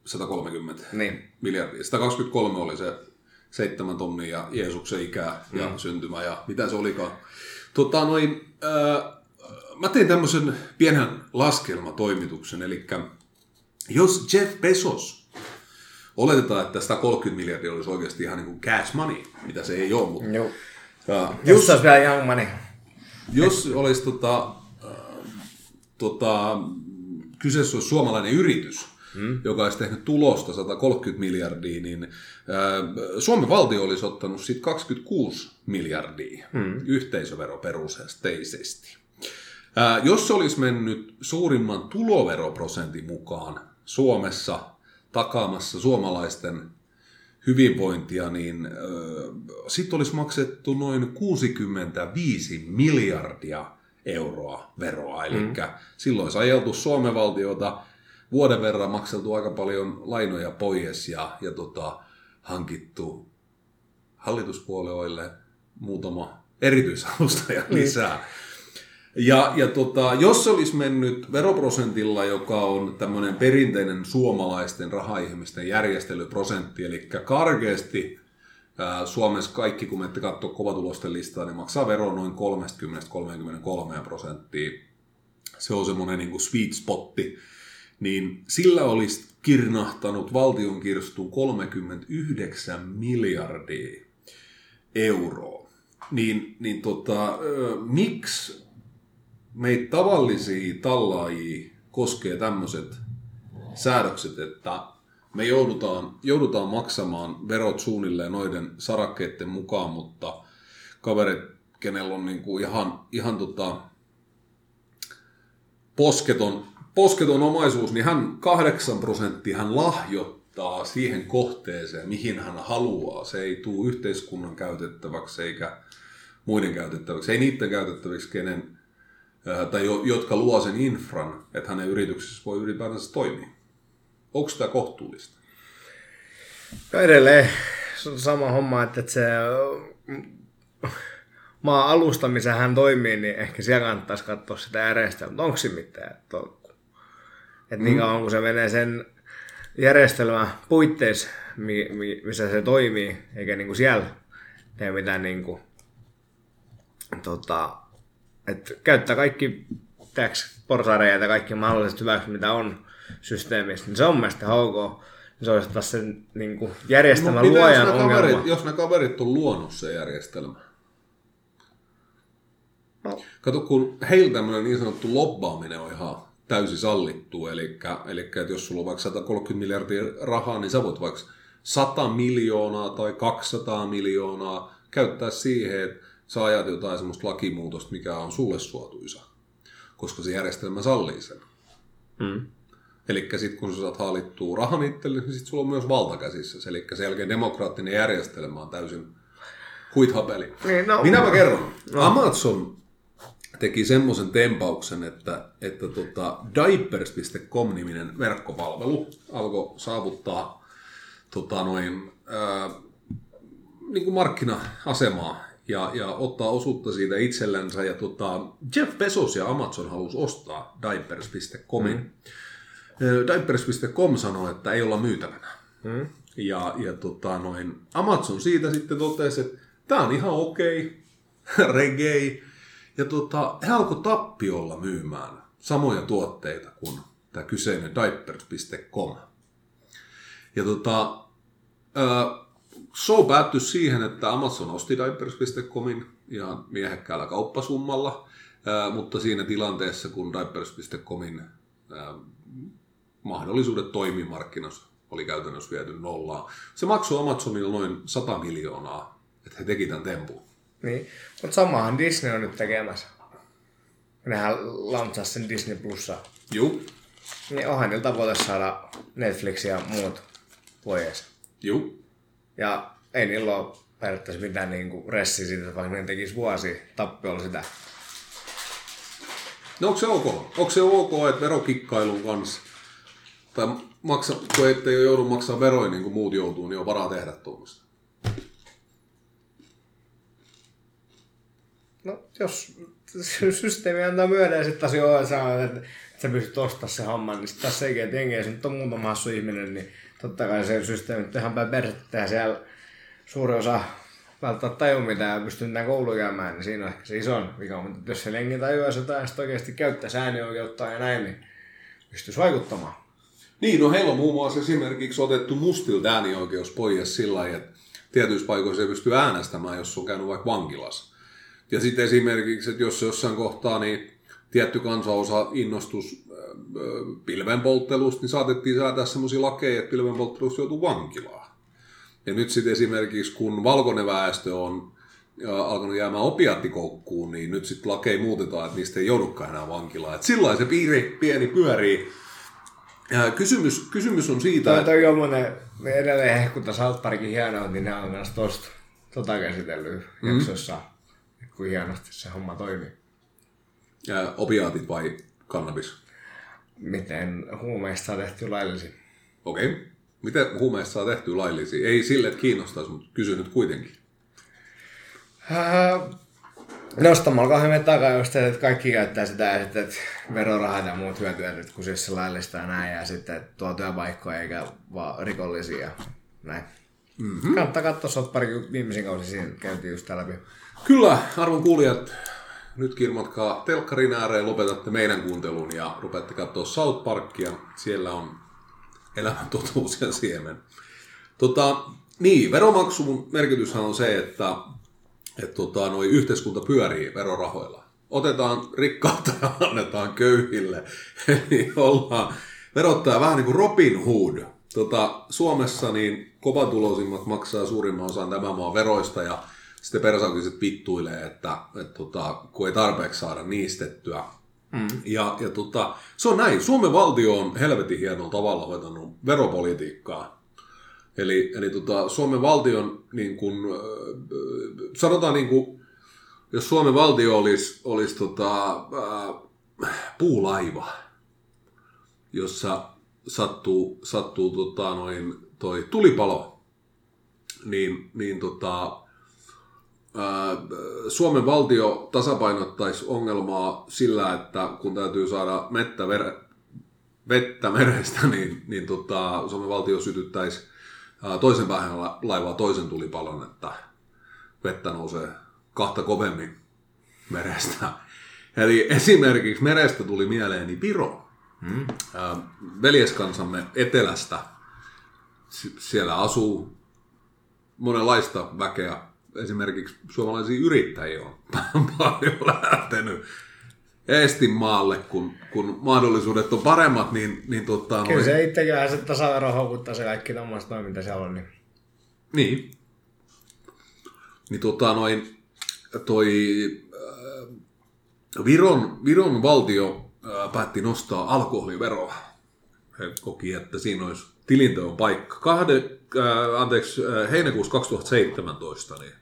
130
Niin.
Miljardia. 123 oli se seitsemän tonnia ja Jeesuksen ikää ja
Mm.
syntymä ja mitä se olikaan. Tota, noin, äh, mä tein tämmöisen pienen laskelmatoimituksen, eli jos Jeff Bezos, oletetaan, että 130 miljardia olisi oikeasti ihan niin kuin cash money, mitä se ei ole, mutta
Joo.
ja,
Jos olisi vielä Young Money.
jos olisi tota, äh, tota, kyseessä olisi suomalainen yritys, hmm. joka olisi tehnyt tulosta 130 miljardia, niin Suomen valtio olisi ottanut siitä 26 miljardia hmm. yhteisöveroperusteisesti. Jos se olisi mennyt suurimman tuloveroprosentin mukaan Suomessa takaamassa suomalaisten hyvinvointia, niin äh, sitten olisi maksettu noin 65 miljardia euroa veroa. Eli mm. silloin olisi ajeltu Suomen valtiota vuoden verran makseltu aika paljon lainoja pois ja, ja tota, hankittu hallituspuolueille muutama erityisavustaja lisää. Ja, ja tota, jos se olisi mennyt veroprosentilla, joka on tämmöinen perinteinen suomalaisten rahaihmisten järjestelyprosentti, eli karkeasti ää, Suomessa kaikki, kun menette katsoa kovatulosten listaa, niin maksaa veroa noin 30-33 prosenttia. Se on semmoinen niin kuin sweet spotti. Niin sillä olisi kirnahtanut valtion kirstuun 39 miljardia euroa. Niin, niin tota, miksi meitä tavallisia tallaajia koskee tämmöiset säädökset, että me joudutaan, joudutaan maksamaan verot suunnilleen noiden sarakkeiden mukaan, mutta kaverit, kenellä on niinku ihan, ihan tota posketon, posketon omaisuus, niin hän 8 prosenttia hän lahjoittaa siihen kohteeseen, mihin hän haluaa. Se ei tule yhteiskunnan käytettäväksi eikä muiden käytettäväksi. Ei niiden käytettäväksi, kenen, ää, tai jo, jotka luo sen infran, että hänen yrityksessä voi ylipäätänsä toimia. Onko tämä kohtuullista?
No edelleen se sama homma, että se mm, maan alusta, missä hän toimii, niin ehkä siellä kannattaisi katsoa sitä järjestelmää, onko siinä mitään. Että niin kauan kun se menee sen järjestelmän puitteissa, mi, mi, missä se toimii, eikä niinku siellä tee mitään niinku, tota, että käyttää kaikki täks porsareja ja kaikki mahdolliset hyväksi, mitä on systeemissä, niin se on mielestäni ok. Se olisi taas sen niin kuin, järjestelmän
mitä
luojan
jos
ongelma.
kaverit, jos ne kaverit on luonut se järjestelmä?
No.
Kato, kun heillä tämmöinen niin sanottu lobbaaminen on ihan täysin sallittu, eli, eli että jos sulla on vaikka 130 miljardia rahaa, niin sä voit vaikka 100 miljoonaa tai 200 miljoonaa käyttää siihen, että sä ajat jotain semmoista lakimuutosta, mikä on sulle suotuisa, koska se järjestelmä sallii sen.
Mm.
Eli sitten kun sä saat haalittua rahan itselle, niin sit sulla on myös valta käsissä. Eli sen jälkeen demokraattinen järjestelmä on täysin huithapeli.
Niin, no.
Minä mä kerron. No. Amazon teki semmoisen tempauksen, että, että tota, diapers.com-niminen verkkopalvelu alkoi saavuttaa tota, noin, ää, niin kuin markkina-asemaa ja, ja ottaa osuutta siitä itsellensä. Ja tota, Jeff Bezos ja Amazon halusi ostaa diapers.comin. Mm. Diapers.com sanoi, että ei olla myytävänä.
Mm.
Ja, ja tota, noin, Amazon siitä sitten totesi, että tämä on ihan okei, reggae. Ja tota, he alkoi tappiolla myymään samoja tuotteita kuin tämä kyseinen diapers.com. Ja tota, show päättyi siihen, että Amazon osti diapers.comin ihan miehekkäällä kauppasummalla, mutta siinä tilanteessa, kun diapers.comin mahdollisuudet toimia markkinassa oli käytännössä viety nollaan. Se maksoi Amazonille noin 100 miljoonaa, että he teki tämän tempun.
Niin. Mutta samahan Disney on nyt tekemässä. Nehän lantsasi sen Disney Plussa.
Juu,
Niin onhan niillä tavoite saada Netflix ja muut pois.
juu.
Ja ei niillä ole periaatteessa mitään niinku ressiä siitä, vaikka ne tekisi vuosi tappiolla sitä.
No onko se ok? Onko se ok, että verokikkailun kanssa, tai maksa, kun ettei joudu maksaa veroja niin kuin muut joutuu, niin on varaa tehdä tuommoista?
No, jos systeemi antaa sitten taas joo, että sä, pystyt ostamaan se homman, niin sitten taas sekin, että jengi, jos nyt on muutama hassu ihminen, niin totta kai se systeemi on ihan päin persettä siellä suuri osa välttämättä tajua mitään ja pystyy mitään kouluun käymään, niin siinä on ehkä se iso vika. Mutta jos se jengi tajuaa jotain ja sitten oikeasti käyttää äänioikeutta ja näin, niin pystyisi vaikuttamaan.
Niin, no heillä on muun muassa esimerkiksi otettu mustilta äänioikeus pois sillä lailla, että tietyissä paikoissa ei pysty äänestämään, jos on käynyt vaikka vankilassa. Ja sitten esimerkiksi, että jos jossain kohtaa niin tietty kansanosa innostus pilvenpolttelusta, niin saatettiin säätää sellaisia lakeja, että pilvenpolttelusta joutuu vankilaan. Ja nyt sitten esimerkiksi, kun valkoinen väestö on alkanut jäämään opiattikoukkuun, niin nyt sitten lakeja muutetaan, että niistä ei joudukaan enää vankilaan. Et sillä se piiri pieni pyörii. Kysymys, kysymys on siitä,
Toi,
että
toi jommonen, me edelleen hehkuttaa South Parkin hienoa, niin ne on myös tosta tota käsitellyt mm. jaksossa, kuin hienosti se homma toimii.
ää, opiaatit vai kannabis?
Miten huumeista saa tehty laillisia.
Okei. Okay. Miten huumeista saa tehtyä laillisia? Ei sille, että kiinnostaisi, mutta kysy nyt kuitenkin.
Äh, Nostamalla kahden takaa just, että kaikki käyttää sitä ja sitten, että verorahat ja muut hyötyvät kun siis se laillista ja näin, ja sitten että tuo työpaikkoja eikä vaan rikollisia ja näin. Mm-hmm. Kannattaa katsoa South Parkin viimeisin kausi, siinä käytiin just läpi.
Kyllä, arvon kuulijat, nyt kirmatkaa telkkarin ääreen, lopetatte meidän kuuntelun ja rupeatte katsoa South Parkia. Siellä on elämän totuus ja siemen. Tota, niin, veromaksun merkityshän on se, että, että tota, noi yhteiskunta pyörii verorahoilla. Otetaan rikkautta ja annetaan köyhille. Eli ollaan verottaja vähän niin kuin Robin Hood. Tota, Suomessa niin kovatuloisimmat maksaa suurimman osan tämän maan veroista ja sitten persaukiset vittuilee, että, että tota, kun ei tarpeeksi saada niistettyä. Mm. Ja, ja tota, se on näin. Suomen valtio on helvetin hienolla tavalla hoitanut veropolitiikkaa. Eli, eli tota, Suomen valtion, niin kun, äh, sanotaan niin kun, jos Suomen valtio olisi, olisi tota, äh, puulaiva, jossa sattuu, sattuu tota, noin, toi tulipalo, niin, niin tota, Suomen valtio tasapainottaisi ongelmaa sillä, että kun täytyy saada mettä ver, vettä merestä, niin, niin tota, Suomen valtio sytyttäisi toisen päähän la- laivaa toisen tulipalon, että vettä nousee kahta kovemmin merestä. Eli esimerkiksi merestä tuli mieleeni Piro. Hmm. Veljeskansamme etelästä. Siellä asuu monenlaista väkeä. Esimerkiksi suomalaisia yrittäjiä on paljon lähtenyt Eestin maalle, kun, kun mahdollisuudet on paremmat, niin, niin tota,
Kyllä
noin-
se itseköhän se tasavero houkuttaa se kaikki tommoista noin, mitä siellä on. Niin.
Niin. Niin tota noin, toi äh, Viron, Viron valtio äh, päätti nostaa alkoholiveroa. He koki, että siinä olisi tilinteon paikka. Kahde, äh, anteeksi, äh, heinäkuussa 2017 niin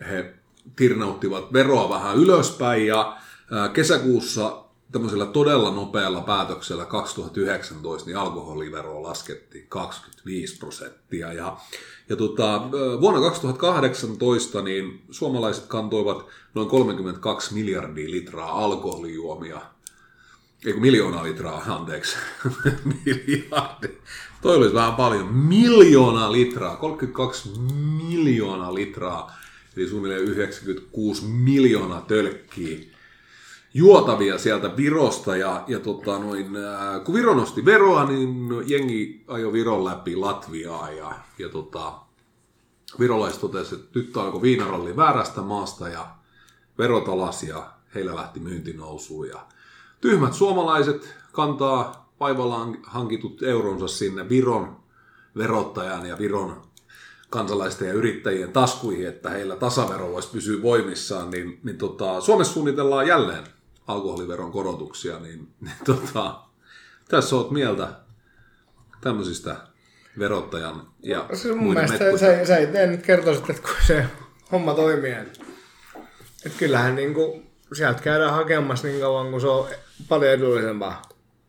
he tirnauttivat veroa vähän ylöspäin ja ää, kesäkuussa tämmöisellä todella nopealla päätöksellä 2019 niin alkoholivero laskettiin 25 prosenttia ja, ja tota, ää, vuonna 2018 niin suomalaiset kantoivat noin 32 miljardia litraa alkoholijuomia ei miljoonaa litraa, anteeksi. Toi olisi vähän paljon. Miljoonaa litraa, 32 miljoonaa litraa, eli suunnilleen 96 miljoonaa tölkkiä juotavia sieltä Virosta ja, ja tota noin, ää, kun Viro nosti veroa, niin jengi ajoi Viron läpi Latviaa ja, ja tota, virolaiset totesivat, että nyt alkoi viinaralli väärästä maasta ja verot alas ja heillä lähti myynti nousuun. Ja tyhmät suomalaiset kantaa vaivallaan hankitut euronsa sinne Viron verottajan ja Viron kansalaisten ja yrittäjien taskuihin, että heillä tasavero voisi pysyä voimissaan, niin, niin tota, Suomessa suunnitellaan jälleen alkoholiveron korotuksia, niin, niin tota, tässä oot mieltä tämmöisistä verottajan ja
Se mun
muiden
mielestä sä, sä itse nyt kertoisit, että kun se homma toimii, että, että kyllähän niin kuin, sieltä käydään hakemassa niin kauan, kun se on paljon edullisempaa.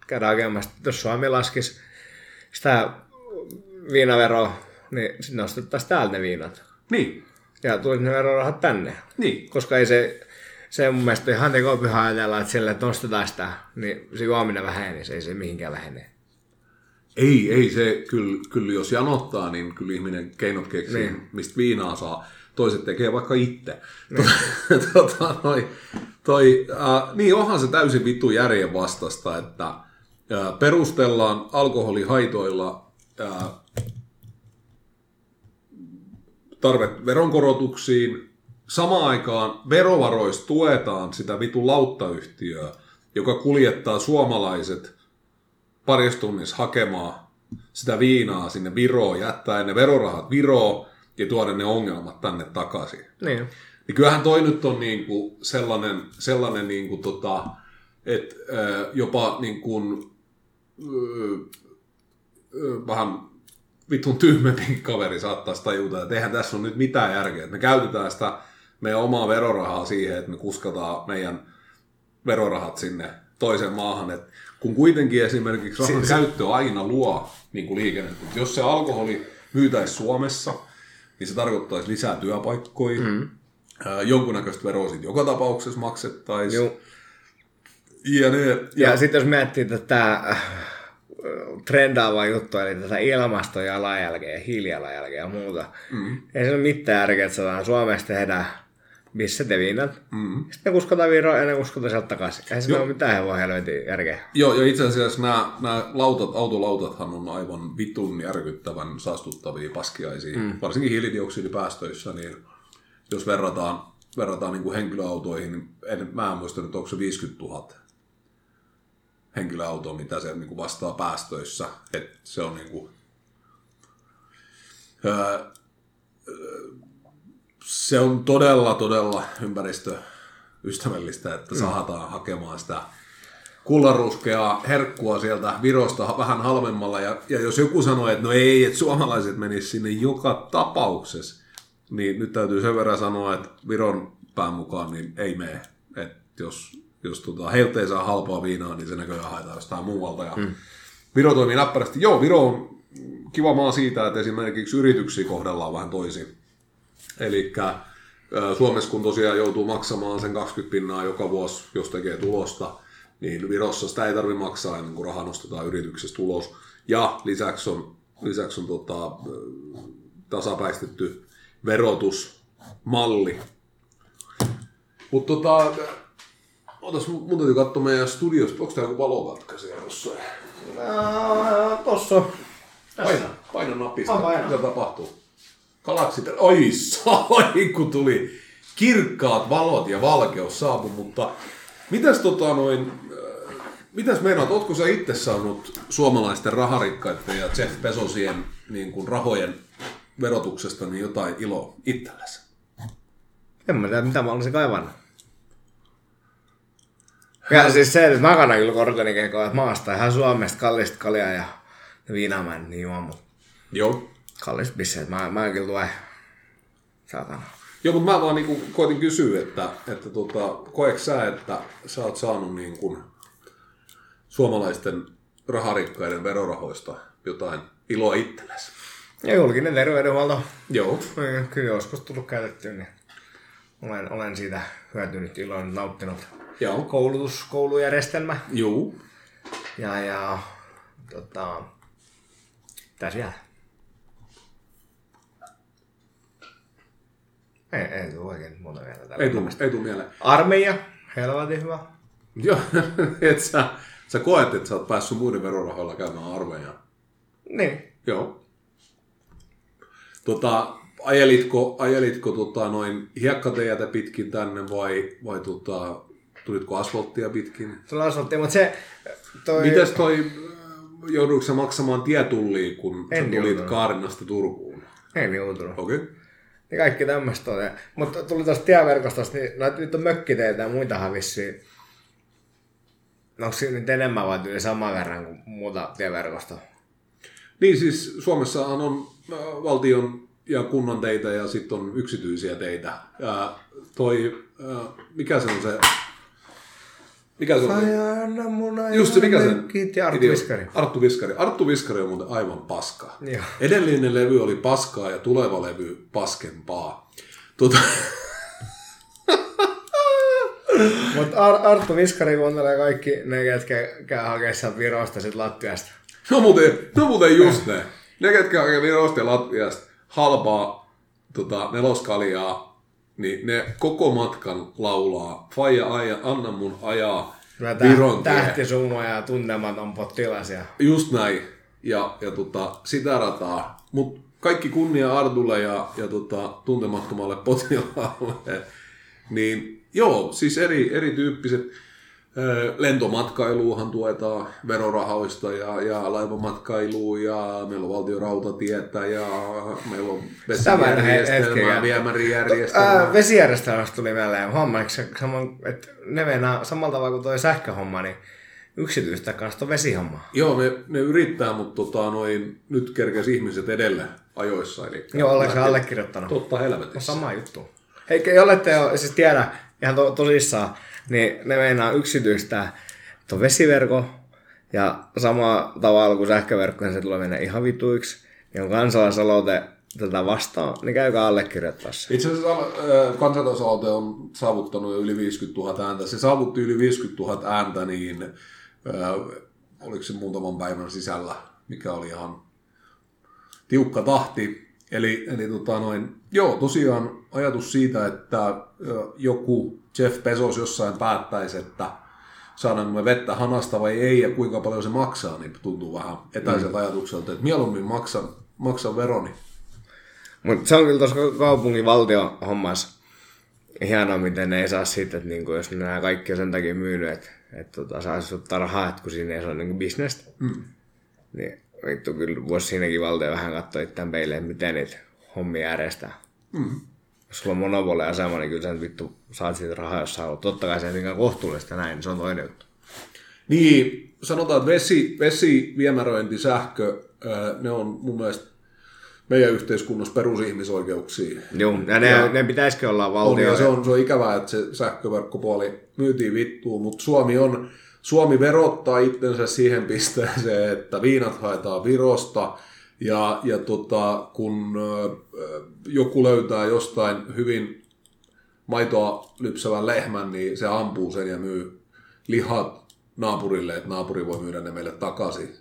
Käydään hakemassa, jos Suomi laskisi sitä viinaveroa, niin sitten nostettaisiin täältä ne viinat.
Niin,
Ja tulisi ne verorahat tänne.
niin.
Koska ei se, se mun mielestä ihan tekopyhä ajatella, että sille, että nostetaan sitä, niin se juominen vähenee, se ei se mihinkään vähene.
Ei, ei se, kyllä, kyllä jos janottaa, niin kyllä ihminen keinot keksii,
Niin.
niin. mistä viinaa saa. Toiset tekee vaikka itse. tota, noi, toi, äh, niin onhan se täysin vittu järjen vastasta, että perustellaan alkoholihaitoilla tarve veronkorotuksiin. Samaan aikaan verovaroista tuetaan sitä vitun lauttayhtiöä, joka kuljettaa suomalaiset parissa tunnissa hakemaan sitä viinaa sinne Viroon, jättää ne verorahat Viroon ja tuoda ne ongelmat tänne takaisin.
Niin.
Niin kyllähän toi nyt on niinku sellainen, sellainen niinku tota, että jopa ö, ö, vähän vitun tyhmempi kaveri saattaisi tajuta, että eihän tässä ole nyt mitään järkeä. Että me käytetään sitä meidän omaa verorahaa siihen, että me kuskataan meidän verorahat sinne toiseen maahan. Et kun kuitenkin esimerkiksi rahan
si-
käyttö aina luo niin kuin liikennettä. Jos se alkoholi myytäisi Suomessa, niin se tarkoittaisi lisää työpaikkoja. Mm. Jonkunnäköistä veroa sitten joka tapauksessa maksettaisiin.
Juu.
Ja, ne,
Ja,
ja,
sitten jos miettii tätä äh, trendaavaa juttua, eli tätä ilmastojalanjälkeä ja hiilijalanjälkeä ja muuta, mm. ei se ole mitään järkeä, että saadaan Suomessa tehdä missä te viinat. Mm. Sitten ne kuskataan Viroon ja ne kuskataan sieltä takaisin. Ei se ole mitään hevon helvetin järkeä.
Joo, ja itse asiassa nämä, nämä lautat, autolautathan on aivan vitun järkyttävän saastuttavia paskiaisia, mm. varsinkin hiilidioksidipäästöissä, niin jos verrataan, verrataan niin kuin henkilöautoihin, niin en, mä en muista nyt, onko se 50 000 henkilöautoa, mitä se niin kuin vastaa päästöissä, että se on niin kuin, öö, se on todella, todella ympäristöystävällistä, että saadaan hakemaan sitä kullaruskeaa herkkua sieltä Virosta vähän halvemmalla. Ja, ja jos joku sanoo, että no ei, että suomalaiset menis sinne joka tapauksessa, niin nyt täytyy sen verran sanoa, että Viron pään mukaan niin ei mene. Että jos, jos tota, heiltä ei saa halpaa viinaa, niin se näköjään haetaan jostain muualta. Ja mm. Viro toimii näppärästi. Joo, Viro on kiva maa siitä, että esimerkiksi yrityksiä kohdellaan vähän toisin. Eli Suomessa kun tosiaan joutuu maksamaan sen 20 pinnaa joka vuosi, jos tekee tulosta, niin Virossa sitä ei tarvitse maksaa ennen kuin raha nostetaan yrityksestä ulos. Ja lisäksi on, lisäksi on tota, tasapäistetty verotusmalli. Mutta tota, otas, mun täytyy katsoa meidän studiosta, onko tää joku valokatka siellä jossain?
Tossa.
Paina, paina napista.
Mä painan.
Mitä tapahtuu? Galaksit, oi sai, kun tuli kirkkaat valot ja valkeus saapu, mutta mitäs tota noin, äh, mitäs meinaat, ootko sä itse saanut suomalaisten raharikkaiden ja Jeff Bezosien niin kuin rahojen verotuksesta niin jotain iloa itsellesi?
En mä tiedä, mitä mä olisin kaivannut. Ja siis se, että mä kannan kyllä korteni kekoa, että maasta ihan Suomesta kallista kaljaa ja viinaa mä en niin juo, mutta
Joo.
kallista bisseet. Mä, mä en kyllä tue. Saatana.
Joo, mutta mä vaan niin koitin kysyä, että, että tota, koeks sä, että sä oot saanut niin kuin suomalaisten raharikkaiden verorahoista jotain iloa itsellesi?
Ja julkinen terveydenhuolto.
Joo.
Niin, Kyllä joskus tullut käytettyä, niin olen, olen siitä hyötynyt, iloinen, nauttinut.
Joo.
Koulutus, koulujärjestelmä
Juu.
ja, ja tota, mitä siellä? Ei, ei tule oikein muuta vielä tällä
Ei tule, ei tule mieleen.
Armeija, helvetin hyvä.
Joo, et sä, sä koet, että sä oot päässyt muiden verorahoilla käymään armeijaan.
Niin.
Joo. Tota, ajelitko, ajelitko tota, noin hiekkateijätä pitkin tänne vai, vai tota, tulitko asfalttia pitkin?
On asfalttia, mutta se... Toi...
Mites toi, äh, joudutko sä maksamaan tietullia, kun
En
sä tulit. Kaarinasta Turkuun?
Ei niin joutunut.
Okei. Okay.
Niin kaikki tämmöistä on. Mutta tuli tuosta tieverkostosta, niin noita nyt on mökkiteitä ja muitahan vissiin. No onko siinä nyt enemmän vai yli saman verran kuin muuta tieverkostoa?
Niin siis Suomessahan on äh, valtion ja kunnan teitä ja sitten on yksityisiä teitä. Ja toi, äh, mikä se on se... Mikä se on?
anna mun ajan
Just se, mikä se
Arttu Viskari.
Arttu Viskari. Arttu Viskari on muuten aivan paska.
Joo.
Edellinen levy oli paskaa ja tuleva levy paskempaa. Tuota,
Mutta Ar- Arttu Viskari kuuntelee kaikki ne, ketkä käy hakemaan sieltä Virosta sit Latviasta.
no muuten, no muuten just ne. Ne, ketkä hakee Virosta ja Latviasta halpaa tota, neloskaljaa, niin ne koko matkan laulaa Faija aja, anna mun ajaa
Kyllä
Viron tie.
ja tuntematon potilas. Ja...
Just näin. Ja, ja tota, sitä rataa. Mutta kaikki kunnia Artulle ja, ja tota, tuntemattomalle potilaalle. Niin joo, siis eri, erityyppiset lentomatkailuuhan tuetaan verorahoista ja, ja laivamatkailuun ja meillä on valtion rautatietä ja meillä on vesijärjestelmää, viemärijärjestelmää.
Ää, vesijärjestelmästä tuli mieleen homma, saman, että ne venää samalla tavalla kuin toi sähköhomma, niin yksityistä kanssa tuon vesihomma.
Joo, ne, ne yrittää, mutta tota, noin, nyt kerkesi ihmiset edelle ajoissa. Eli
Joo, oletko allekirjoittanut?
Totta helvetissä.
Sama juttu. Hei, jos olette jo siis tiedä ihan to, tosissaan, niin ne meinaa yksityistää tuon vesiverko ja sama tavalla kuin sähköverkko, niin se tulee mennä ihan vituiksi. Niin on kansalaisaloite tätä vastaan, niin käykää allekirjoittaa se.
Itse asiassa kansalaisaloite on saavuttanut jo yli 50 000 ääntä. Se saavutti yli 50 000 ääntä, niin oliko se muutaman päivän sisällä, mikä oli ihan tiukka tahti. Eli, eli tota noin, joo, tosiaan ajatus siitä, että joku Jeff Bezos jossain päättäisi, että saadaanko me vettä hanasta vai ei ja kuinka paljon se maksaa, niin tuntuu vähän etäiseltä mm. ajatukselta, että mieluummin maksan, maksan veroni.
Mutta se on kyllä tuossa kaupungin valtio hommassa hienoa, miten ne ei saa siitä, että niinku, jos nämä kaikki on sen takia myynyt, että, että tota, saisi ottaa rahaa, että kun siinä ei ole niinku bisnestä. Mm. Niin vittu, kyllä voisi siinäkin valtio vähän katsoa itseään peilleen, miten niitä hommia järjestää. Mm. Jos sulla on monopoliasema, niin kyllä sä vittu saat siitä rahaa, jos sä haluat. Totta kai se ei kohtuullista näin, niin se on toinen juttu.
Niin, sanotaan, että vesi, vesi viemäröinti, sähkö, ne on mun mielestä meidän yhteiskunnassa perusihmisoikeuksia.
Joo, ja ne, ja, ne pitäisikö olla
On,
valtio.
ja se on, se on ikävää, että se sähköverkkopuoli myytiin vittuun, mutta Suomi, on, Suomi verottaa itsensä siihen pisteeseen, että viinat haetaan Virosta, ja, ja tota, kun joku löytää jostain hyvin maitoa lypsävän lehmän, niin se ampuu sen ja myy lihat naapurille, että naapuri voi myydä ne meille takaisin.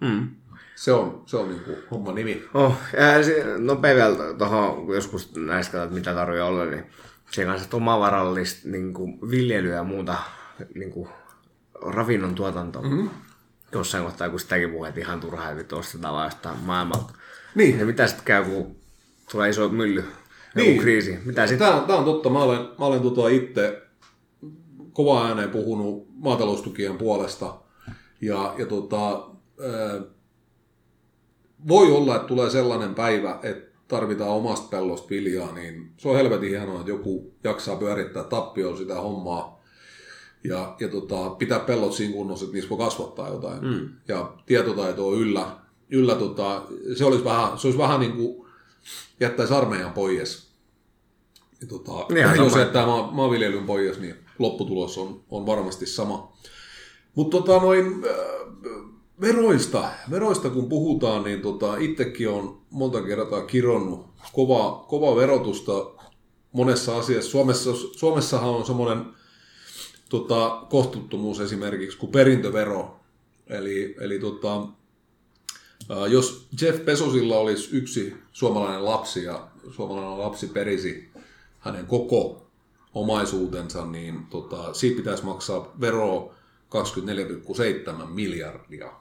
Mm. Se on, se on niin kuin homman nimi.
Oh, ja se, nopea vielä tuohon, kun joskus näistä katsot, mitä tarvii olla, niin se kanssa omavarallista niin kuin viljelyä ja muuta niin kuin ravinnon tuotantoa. Mm-hmm. Jossain kohtaa, kun sitäkin puhuu, että ihan turhaa, että ostetaan vaan jostain maailmalta.
Niin.
Ja mitä sitten käy, kun tulee iso mylly, joku
Niin.
kriisi? Mitä sitten?
Tämä, tämä on totta. Mä olen, mä olen tota itse kova ääneen puhunut maataloustukien puolesta. Ja, ja tota, voi olla, että tulee sellainen päivä, että tarvitaan omasta pellosta viljaa, niin se on helvetin hienoa, että joku jaksaa pyörittää tappioon sitä hommaa ja, ja tota, pitää pellot siinä kunnossa, että niissä voi kasvattaa jotain. Mm. Ja tietotaito on yllä. yllä tota, se, olisi vähän, se olisi vähän niin kuin jättäisi armeijan pois. Ja tota,
Ihan
jos jättää maa, maanviljelyn pois, niin lopputulos on, on varmasti sama. Mutta tota, noin, äh, veroista, veroista kun puhutaan, niin tota, itsekin on monta kertaa kironnut kova, kova verotusta monessa asiassa. Suomessa, Suomessahan on semmoinen tota, kohtuuttomuus esimerkiksi kuin perintövero. Eli, eli tota, jos Jeff Bezosilla olisi yksi suomalainen lapsi ja suomalainen lapsi perisi hänen koko omaisuutensa, niin tota, siitä pitäisi maksaa veroa 24,7 miljardia.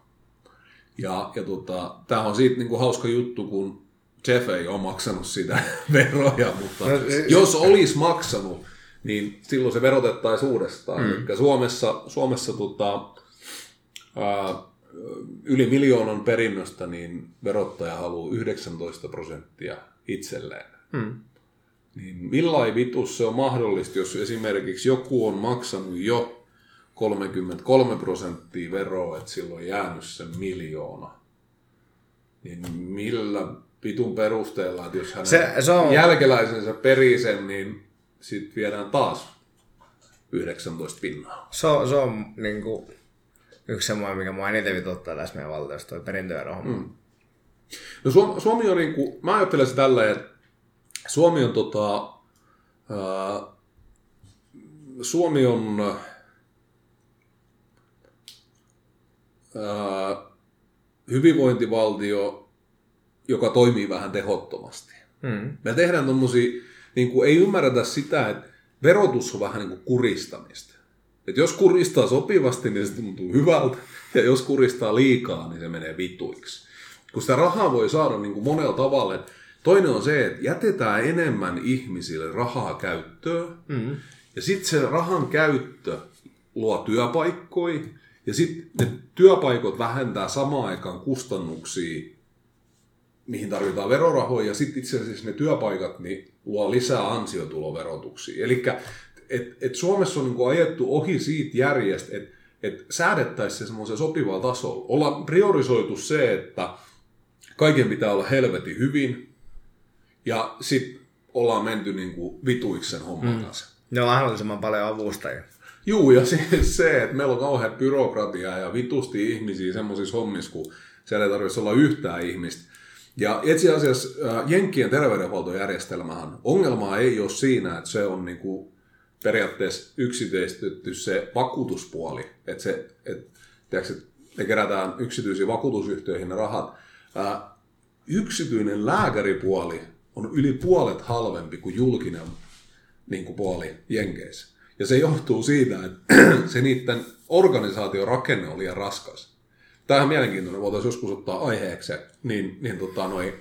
Ja, ja tota, tämä on siitä niin kuin hauska juttu, kun Jeff ei ole maksanut sitä veroja, mutta
No,
jos olisi maksanut, niin silloin se verotettaisiin uudestaan. Mm. Eli Suomessa, Suomessa tota, ää, yli miljoonan perinnöstä niin verottaja haluaa 19 prosenttia itselleen.
Mm.
Niin millä vitus se on mahdollista, jos esimerkiksi joku on maksanut jo 33 prosenttia veroa, että silloin on jäänyt se miljoona. Niin millä vitun perusteella, että jos hänen
Se- se on-
jälkeläisensä perii sen, niin sitten viedään taas 19 pinnaa.
Se on, se on niin kuin, yksi semmoinen, mikä mua eniten vituttaa tässä meidän valtiossa, toi perintöverohomma. Mm.
No Suomi, Suomi on niinku, mä ajattelen se tällä, että Suomi on tota, ää, Suomi on ää, hyvinvointivaltio, joka toimii vähän tehottomasti.
Mm.
Me tehdään tommosia, niin kuin ei ymmärretä sitä, että verotus on vähän niin kuin kuristamista. Et jos kuristaa sopivasti, niin se tuntuu hyvältä, ja jos kuristaa liikaa, niin se menee vituiksi. Kun sitä rahaa voi saada niin kuin monella tavalla. Et toinen on se, että jätetään enemmän ihmisille rahaa käyttöön, mm. ja sitten se rahan käyttö luo työpaikkoja, ja sitten ne työpaikot vähentää samaan aikaan kustannuksia mihin tarvitaan verorahoja, ja sitten itse asiassa ne työpaikat niin luo lisää ansiotuloverotuksia. Eli et, et Suomessa on niinku ajettu ohi siitä järjestä, että et säädettäisiin se semmoisen sopivalla tasolla. Ollaan priorisoitu se, että kaiken pitää olla helvetin hyvin, ja sitten ollaan menty niinku vituiksi sen homman mm. kanssa.
Ne on mahdollisimman paljon avustajia.
Juu, ja siis se, että meillä on kauhean byrokratia ja vitusti ihmisiä semmoisissa hommissa, kun siellä ei tarvitse olla yhtään ihmistä. Ja itse asiassa äh, Jenkkien terveydenhuoltojärjestelmähän, ongelmaa ei ole siinä, että se on niinku periaatteessa yksityistetty se vakuutuspuoli. Että se, et, tiedätkö, että ne kerätään yksityisiin vakuutusyhtiöihin ne rahat. Äh, yksityinen lääkäripuoli on yli puolet halvempi kuin julkinen niin kuin puoli Jenkeissä. Ja se johtuu siitä, että se niiden organisaation rakenne oli liian raskas. Tämä on mielenkiintoinen, voitaisiin joskus ottaa aiheeksi, niin, niin tota noi,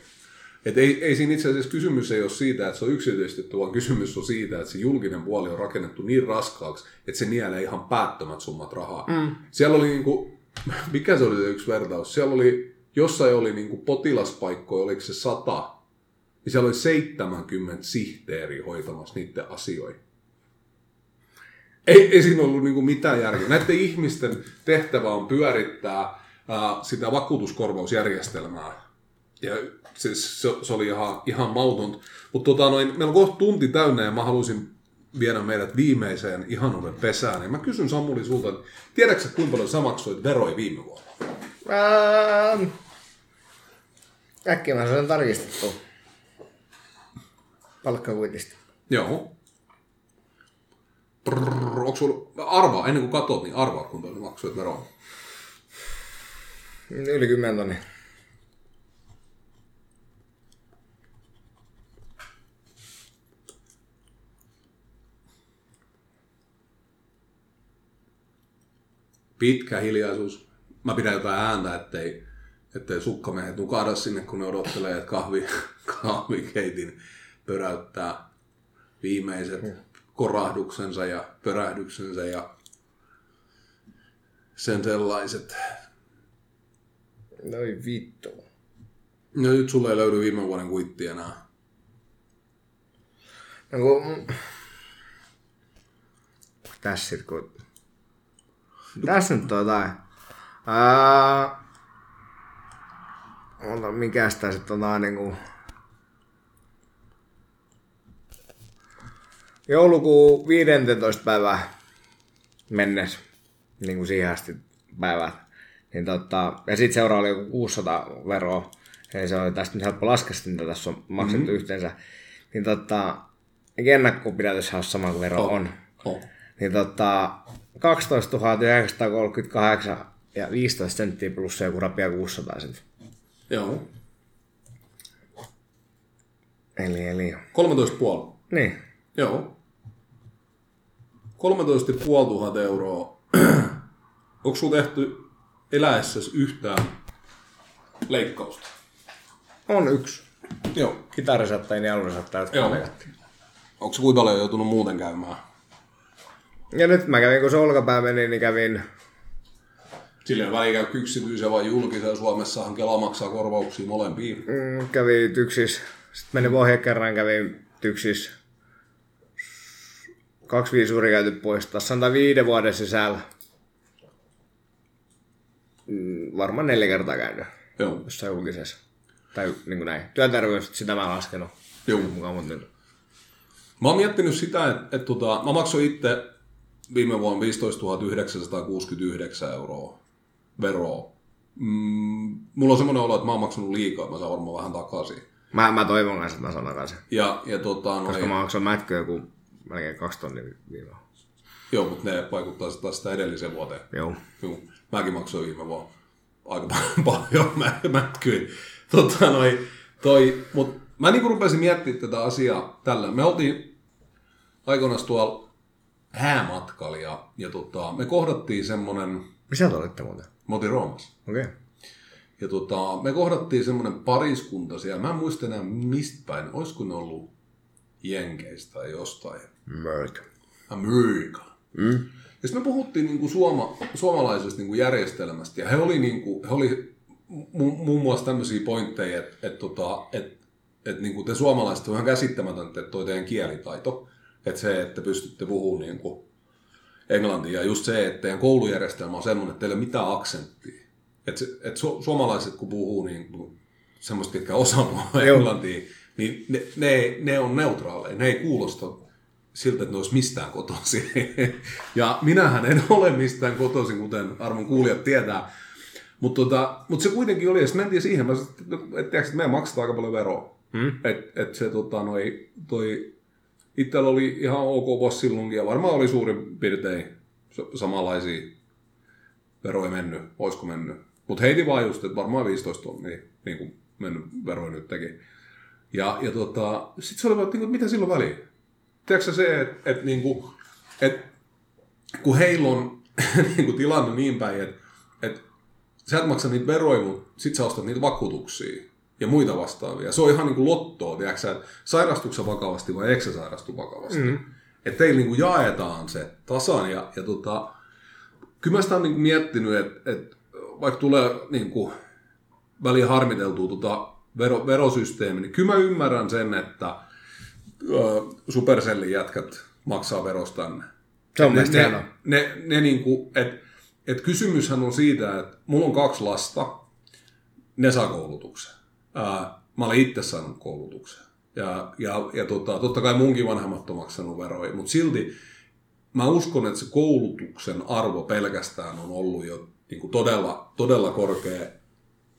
et ei, ei siinä itse asiassa kysymys ei ole siitä, että se on yksityistetty, vaan kysymys on siitä, että se julkinen puoli on rakennettu niin raskaaksi, että se nielee ihan päättömät summat rahaa. Mm. Siellä oli niinku, mikä se oli se yksi vertaus? Siellä oli, jossain oli niinku potilaspaikkoja, oliko se sata, niin siellä oli 70 sihteeri hoitamassa niiden asioita. Ei, ei siinä ollut niinku mitään järkeä. Näiden ihmisten tehtävä on pyörittää ää, sitä vakuutuskorvausjärjestelmää. Ja se, se, se oli ihan, ihan mautonta. Mutta tota, noin, meillä on kohta tunti täynnä ja mä haluaisin viedä meidät viimeiseen ihanuuden pesään. Ja mä kysyn Samuli sulta, että tiedätkö kuinka paljon sä maksoit veroja viime vuonna?
Ähm, äkkiä mä saan tarkistettu. Palkkakuitista.
Joo. Prrr, onko sulla, arvaa, ennen kuin katot, niin arvaa, kuinka paljon maksoit veroa.
Yli 10 tonni.
pitkä hiljaisuus. Mä pidän jotain ääntä, ettei, ettei sukkamiehet nukahda sinne, kun ne odottelee, että kahvi, kahvikeitin pöräyttää viimeiset korahduksensa ja pörähdyksensä ja sen sellaiset.
Noi vittu.
No nyt sulle ei löydy viime vuoden kuitti enää.
No kun... Tässä sit kun... Tässä nyt on jotain. Ää... Ota, mikäs tää sit on tää niinku... Joulukuun 15 päivää mennessä, niin kuin siihen asti päivät. Niin tota, ja sitten seuraava oli joku 600 veroa. Eli se oli tästä nyt helppo laskea, mitä tässä on maksettu mm-hmm. yhteensä. Niin tota, ennakkopidätyshän on sama kuin vero on.
Oh.
Niin tota, 12 938 ja 15 senttiä plus se joku rapia 600 sitten.
Joo.
Eli, eli,
13,5.
niin.
Joo. 13 500 euroa. Onko sulla tehty eläessäsi yhtään leikkausta?
On yksi.
Joo.
Kitarisatta ja jotka
Joo.
leikattiin.
Onko se kuinka paljon joutunut muuten käymään?
Ja nyt mä kävin, kun se olkapää meni, niin kävin
Silleen väliin käy yksityisen vai julkisen. Suomessahan Kela maksaa korvauksia molempiin.
Mm, kävin tyksis. Sitten menin Vohje kerran, kävin tyksis. Kaksi viisuri käyty pois. Tässä on tää viiden vuoden sisällä. Mm, varmaan neljä kertaa käynyt
Joo.
jossain julkisessa. Tai niin kuin näin. Työterveys, sitä mä en laskenut.
Joo.
Mukaan, mutta nyt.
Mä oon miettinyt sitä, että, että tota, mä maksoin itse viime vuonna 15 969 euroa veroa. Mm, mulla on semmoinen olo, että mä oon maksanut liikaa, mä saan varmaan vähän takaisin.
Mä, mä toivon kanssa, että mä sanon kanssa.
Ja, ja tota,
Koska
noin,
mä maksoin mätköä joku melkein kaksi tonnia viime
joo, mutta ne vaikuttaa taas sitä edelliseen vuoteen.
Joo.
Joo, mäkin maksoin viime vuonna aika paljon, mä, mätkyin. Tota, noi, toi, mut mä niinku rupesin miettimään tätä asiaa tällä. Me oltiin aikoinaan tuolla häämatkalla ja, ja tota, me kohdattiin semmonen,
Missä te olitte muuten?
me oltiin Roomassa.
Okei. Okay.
Ja tota, me kohdattiin semmonen pariskunta siellä. Mä en muista enää mistä päin. Olisiko ne ollut Jenkeistä tai jostain.
America.
America. Mm. Ja sitten me puhuttiin niinku suoma, suomalaisesta niinku järjestelmästä, ja he oli, niinku, he oli mu- muun muassa tämmöisiä pointteja, että et, tota, et, et, niinku te suomalaiset on ihan käsittämätöntä, että toi teidän kielitaito, että se, että pystytte puhumaan niinku englantia, ja just se, että teidän koulujärjestelmä on semmoinen, että teillä ei ole mitään aksenttia. Että et su- suomalaiset, kun puhuu niinku semmoista, jotka osaa englantia, niin ne, ne, ne on neutraaleja, ne ei kuulosta siltä, että ne olisi mistään kotoisin. ja minähän en ole mistään kotoisin, kuten arvon kuulijat tietää. Mutta tota, mut se kuitenkin oli, ja sitten mentiin siihen, sanoin, että, että, meidän maksetaan aika paljon veroa. Hmm? Että et se tota, noi, toi, itsellä oli ihan ok vuosi silloinkin, ja varmaan oli suurin piirtein sa- samanlaisia veroja mennyt, olisiko mennyt. Mutta heitin vaan just, että varmaan 15 tonnia niin kuin mennyt veroja nyt teki. Ja, ja tota, sitten se oli että niinku, mitä silloin väliä? Tiedätkö se, että et, niinku, et, kun heillä on niinku, tilanne niin päin, että et, sä et maksa niitä veroja, mutta sit sä ostat niitä vakuutuksia ja muita vastaavia. Se on ihan niinku lottoa, tiedätkö että sairastuksen vakavasti vai eikö sä sairastu vakavasti. Mm. Että teillä niinku jaetaan se tasan ja, ja tota, kyllä mä sitä on niinku miettinyt, että, että vaikka tulee niinku, väliin harmiteltua tota vero, verosysteemi, niin kyllä mä ymmärrän sen, että Supercellin jätkät maksaa verosta tänne.
Se on
ne, ne, ne, ne niinku, et, et kysymyshän on siitä, että mulla on kaksi lasta, ne saa koulutuksen. Ää, mä olen itse saanut koulutuksen. Ja, ja, ja tota, totta kai munkin vanhemmat on maksanut veroja, mutta silti mä uskon, että se koulutuksen arvo pelkästään on ollut jo niin kuin todella, todella korkea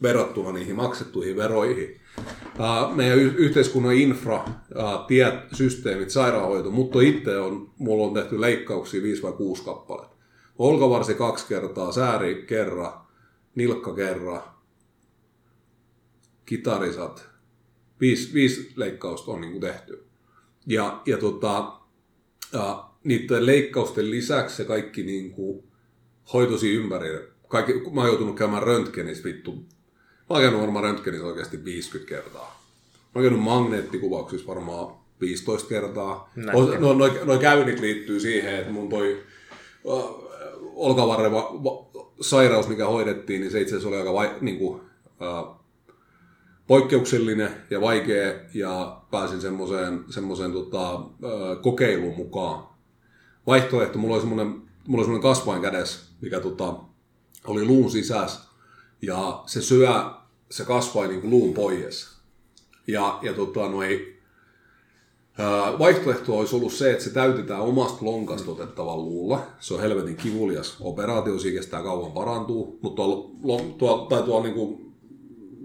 verrattuna niihin maksettuihin veroihin. Meidän yhteiskunnan infra, tiet, systeemit, sairaanhoito, mutta itse on, mulla on tehty leikkauksia 5 vai 6 kappaletta. Olkavarsi kaksi kertaa, sääri kerran, nilkka kerran, kitarisat, viisi, viisi leikkausta on niin tehty. Ja, ja tota, ja niiden leikkausten lisäksi se kaikki niin kuin hoitosi ympäri. Kaikki, mä oon joutunut käymään röntgenissä vittu. Mä oon käynyt varmaan röntgenissä oikeasti 50 kertaa. Mä oon käynyt magneettikuvauksissa varmaan 15 kertaa.
Näkö.
No, noi, noi käynnit liittyy siihen, että mun toi äh, olkavarren va, va, sairaus, mikä hoidettiin, niin se itse asiassa oli aika vai, niin kuin, äh, poikkeuksellinen ja vaikea ja pääsin semmoiseen, semmoiseen tota, kokeiluun mukaan. Vaihtoehto, mulla oli semmoinen, mulla oli semmoinen kasvain kädessä, mikä tota, oli luun sisässä ja se syö se kasvain niin kuin luun pois. Ja, ja tota, noi, ö, vaihtoehto olisi ollut se, että se täytetään omasta lonkasta otettavan luulla. Se on helvetin kivulias operaatio, siinä kestää kauan parantuu, mutta tuolla, tuolla, tai tuolla niin kuin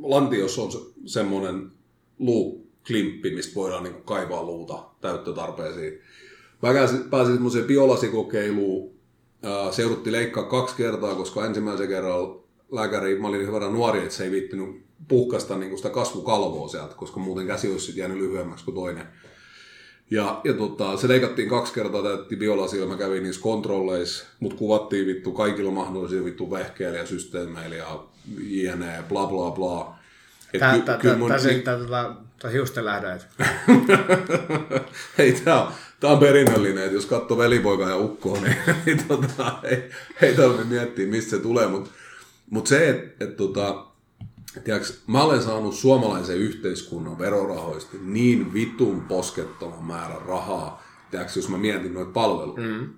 lantiossa on se, semmoinen luuklimppi, mistä voidaan niin kaivaa luuta täyttötarpeisiin. Mä pääsin semmoiseen biolasikokkeiluun. Ää, Se leikkaa kaksi kertaa, koska ensimmäisen kerran lääkäri, mä olin verran nuori, että se ei viittinyt puhkasta niin sitä kasvukalvoa sieltä, koska muuten käsi olisi jäänyt lyhyemmäksi kuin toinen. Ja, ja tota, se leikattiin kaksi kertaa, täytti biolasilla, mä kävin niissä kontrolleissa, mut kuvattiin vittu kaikilla mahdollisilla vittu vehkeillä ja systeemeillä ja jne, bla bla bla.
Tää,
ky- mun-
tää hiusten lähdöit.
Hei, tää on, tää on perinnöllinen, että jos katsoo velipoika ja ukkoa, niin, niin tota, ei, ei tarvitse miettiä, mistä se tulee. Mutta mut se, että et, tota, tiiäks, mä olen saanut suomalaisen yhteiskunnan verorahoista niin vitun poskettoman määrän rahaa, tiiäks, jos mä mietin noita palveluita. Mm.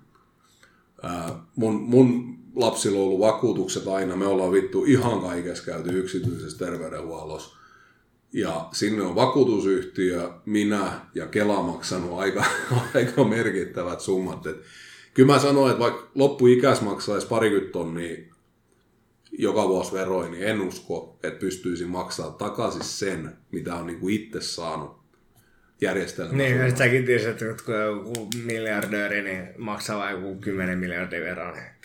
Ää, mun, mun lapsilla on ollut vakuutukset aina, me ollaan vittu ihan kaikessa käyty yksityisessä terveydenhuollossa. Ja sinne on vakuutusyhtiö, minä ja Kela maksanut aika, aika merkittävät summat. Et kyllä mä sanoin, että vaikka loppuikäis maksaisi parikymmentä tonnia joka vuosi veroin, niin en usko, että pystyisin maksaa takaisin sen, mitä on niinku itse saanut järjestelmän.
Niin, ja säkin tiesit, että kun joku miljardööri niin maksaa vain joku 10 miljardia veroa, niin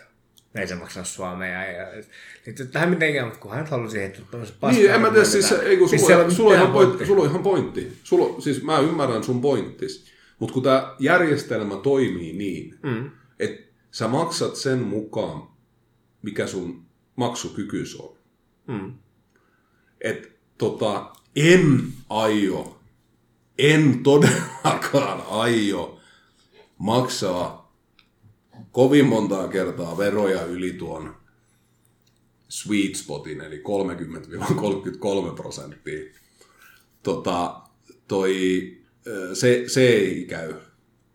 ei se maksaa Suomea. Ja, liittyy tähän mitenkään, mutta kun hän halusi heittää tuollaisen paskaa.
Niin, en mä tiedä, siis, ei kun
Siis
sulla, sulla, ihan pointti, sulla on ihan pointti. Sulla, siis mä ymmärrän sun pointtis. Mutta kun tämä järjestelmä toimii niin, mm. että sä maksat sen mukaan, mikä sun maksukykyys on.
Mm.
Et tota, en aio, en todellakaan aio maksaa kovin montaa kertaa veroja yli tuon sweet spotin, eli 30-33 prosenttia. Tota, toi, se, se ei käy.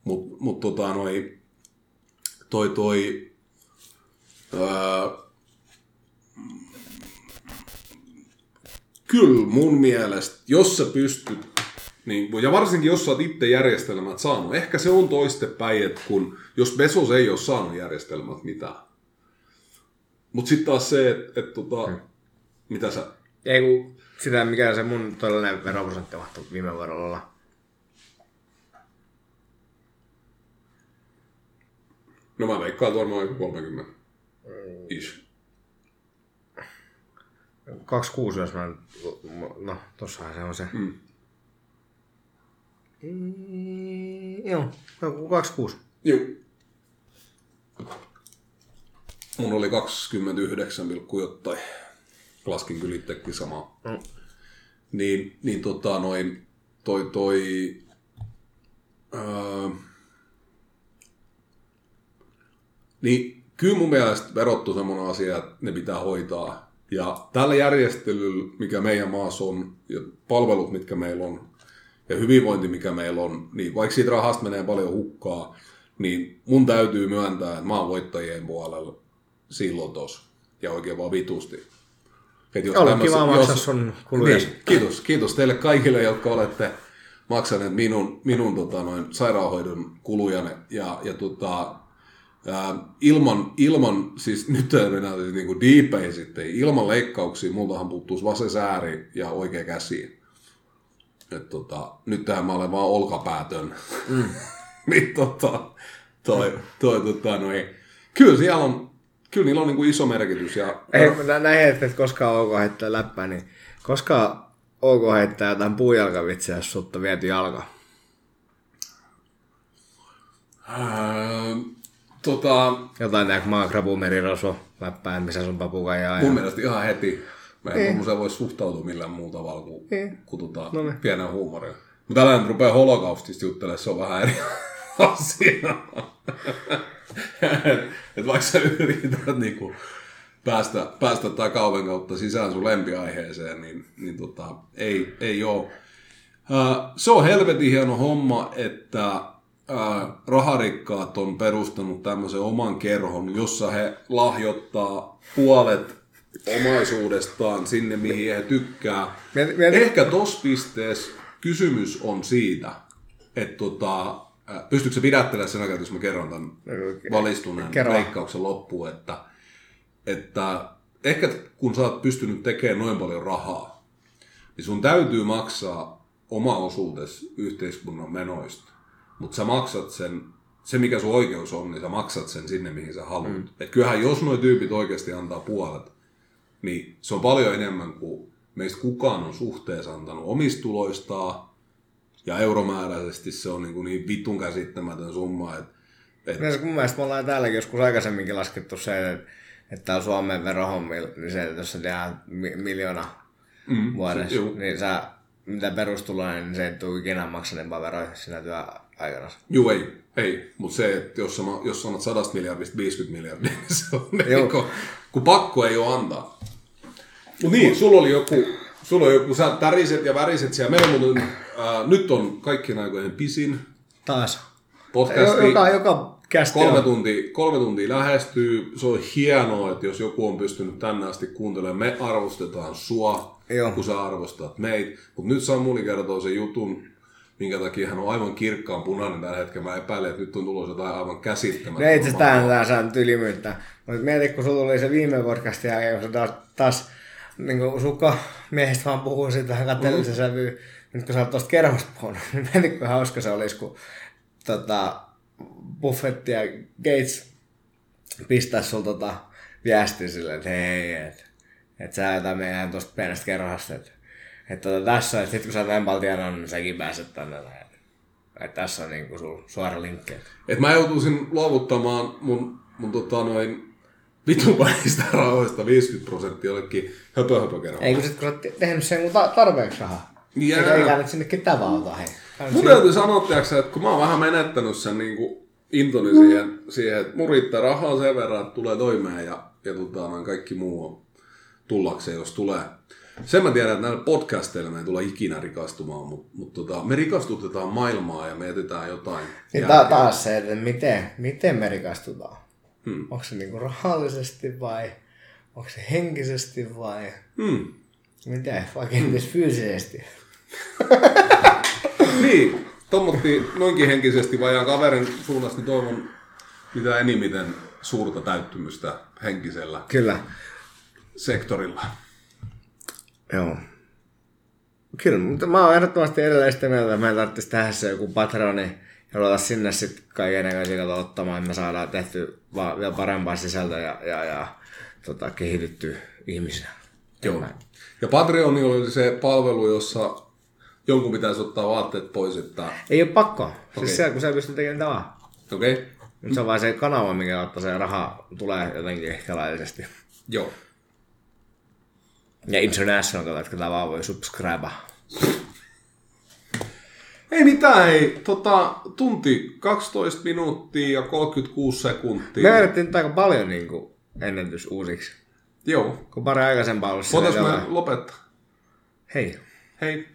Mutta mut tota, noi, toi, toi, öö, kyllä mun mielestä, jos sä pystyt, niin, ja varsinkin jos sä oot itse järjestelmät saanut, ehkä se on toistepäin, että kun, jos Bezos ei ole saanut järjestelmät mitään. Mutta sitten taas se, että et, tota, mitä sä,
Ei kun sitä, mikä se mun todellinen veroprosentti mahtui viime vuodella olla.
no mä veikkaan varmaan joku 30 ish.
26, jos mä... No, tossahan se on se.
Mm.
Mm, joo, joku 26.
Joo. Mun oli 29, jotain. Laskin kyllä itsekin samaa.
Mm.
Niin, niin tota noin, toi, toi, öö, niin kyllä mun mielestä verottu semmoinen asia, että ne pitää hoitaa. Ja tällä järjestelyllä, mikä meidän maassa on, ja palvelut, mitkä meillä on, ja hyvinvointi, mikä meillä on, niin vaikka siitä rahasta menee paljon hukkaa, niin mun täytyy myöntää, että mä oon voittajien puolella silloin tos. Ja oikein vaan vitusti. Et jos
Ollut
tämmössä-
kiva maksaa
jos-
sun kuluja.
Niin, kiitos, kiitos teille kaikille, jotka olette maksaneet minun, minun tota, noin, sairaanhoidon kuluja. Ja, ja tota, ää, ilman, ilman, siis nyt ei mennä siis niinku deepei sitten, ilman leikkauksia, multahan puuttuisi vasen sääri ja oikea käsi. Et tota, nyt tähän mä olen vaan olkapäätön. Mm. niin tota, toi, toi, tota, noin, kyllä siellä on, kyllä niillä on niinku iso merkitys. Ja,
Ei, nä- näin että koskaan ok heittää läppää, niin koska ok heittää jotain puujalkavitsiä, jos sulta on viety jalka.
ää, tota,
Jotain näin maakrabu merirosvo läppään, missä sun papukaijaa.
Mun
Ja...
mielestä ihan heti. Mä en tuommoiseen voi suhtautua millään muulla tavalla kuin,
Ei.
kuin tota,
No niin.
pienen huumorilla. Mutta älä nyt rupea holokaustista juttelemaan, se on vähän eri asia. et, et vaikka sä yrität niinku päästä, päästä takauven kautta sisään sun lempiaiheeseen, niin, niin tota, ei, ei oo. Ää, se on helvetin hieno homma, että ää, raharikkaat on perustanut tämmöisen oman kerhon, jossa he lahjoittaa puolet omaisuudestaan sinne, mihin he tykkää. Ehkä tossa pisteessä kysymys on siitä, että tota, ää, pystyykö se pidättelemään sen aikaa, jos mä kerron tämän valistuneen
Kerro.
leikkauksen loppuun, että, että ehkä kun sä oot pystynyt tekemään noin paljon rahaa, niin sun täytyy maksaa oma osuutes yhteiskunnan menoista. Mutta sä maksat sen, se mikä sun oikeus on, niin sä maksat sen sinne, mihin sä haluat. Mm. Et kyllähän jos nuo tyypit oikeasti antaa puolet, niin se on paljon enemmän kuin meistä kukaan on suhteessa antanut omista tuloistaan Ja euromääräisesti se on niin, niin vitun käsittämätön summa, että et,
Niin, mun mielestä me ollaan täälläkin joskus aikaisemminkin laskettu se, että, että täällä Suomen verohommilla, niin se, että jos sä tehdään mi- miljoona mm, vuodessa,
se- juu.
niin sä, mitä perustuloa, niin se ei tule ikinä maksanempaa veroja siinä työaikana.
Juu, ei, ei. Mutta se, että jos, sama, jos sanot 100 miljardista 50 miljardia, niin se on
Joo.
niin kun pakko ei ole antaa. Mut niin, sulla oli joku, sulla oli joku, sä täriset ja väriset siellä. Meillä muuten, ää, nyt on kaikkien aikojen pisin
Taas.
podcasti.
Joka, joka kästi
Kolme
on.
tuntia, kolme tuntia lähestyy. Se on hienoa, että jos joku on pystynyt tänne asti kuuntelemaan, me arvostetaan sua,
Joo.
kun sä arvostat meitä. Mutta nyt Samuli kertoo sen jutun, minkä takia hän on aivan kirkkaan punainen tällä hetkellä. Mä epäilen, että nyt on tulossa jotain aivan käsittämätöntä.
No itse asiassa tää saa nyt ylimyyttä. Mutta mieti, kun sulla tuli se viime podcastin jälkeen, kun taas, taas niin kuin sukka miehistä vaan puhuu siitä vähän kateellisen mm. sävyyn. Nyt kun sä oot tosta kerhosta puhunut, niin mieti, kuinka hauska se olisi, kun tota, Buffett ja Gates pistää sulla tota, viestiä silleen, että hei, että et sä jätä meidän tosta pienestä kerhosta, että et, tota, tässä, että sit kun sä oot näin paljon tienannut, niin säkin pääset tänne. näin. Et tässä on niinku sul suora linkki. että
Et mä joutuisin luovuttamaan mun, mun tota noin vitun välistä rahoista 50 prosenttia jollekin höpö höpö kerran.
Ei kun sit kun sä oot te- tehnyt sen tarpeeksi rahaa.
Jää.
Eikä sinne ketään valtaa hei.
Mun täytyy sanoa, tiiäksä, että kun mä oon vähän menettänyt sen niin kuin intoni siihen, siihen, että mun riittää rahaa sen verran, että tulee toimeen ja, ja tota, kaikki muu on tullakseen, jos tulee. Sen mä tiedän, että näillä podcasteilla me ei tulla ikinä rikastumaan, mutta mut tota, me rikastutetaan maailmaa ja me jätetään jotain.
Niin ta- taas se, että miten, miten me rikastutaan. Hmm. Onko se niinku rahallisesti vai onko se henkisesti vai
Hmm.
miten, vai kenties fyysisesti.
Niin, tommotti noinkin henkisesti vajaan kaverin suunnasta, niin toivon mitä enimmiten suurta täyttymystä henkisellä
Kyllä.
sektorilla.
Joo. Kyllä, mutta mä oon ehdottomasti edelleen sitä mieltä, että meidän tarvitsisi tehdä se joku patroni ja ruveta sinne sitten kaiken näköisiä ottamaan, että me saadaan tehty vaan vielä parempaa sisältöä ja, ja, ja tota, kehitytty ihmisenä.
Joo. Ja Patreon oli se palvelu, jossa jonkun pitäisi ottaa vaatteet pois, että
Ei ole pakko. Siis
Okei.
siellä, kun sä pystyt tekemään vaan.
okei, okay.
Nyt se on vaan se kanava, minkä kautta se raha tulee jotenkin ehkä laillisesti.
joo.
Ja international kautta, että ketä vaan voi subscribe.
Ei mitään, ei. Tota, tunti 12 minuuttia ja 36 sekuntia.
Me vedettiin aika paljon niin kuin, ennätys uusiksi.
Joo.
Kun pari aikaisempaa ollut
Voitaisiin me lopettaa?
Hei.
Hei.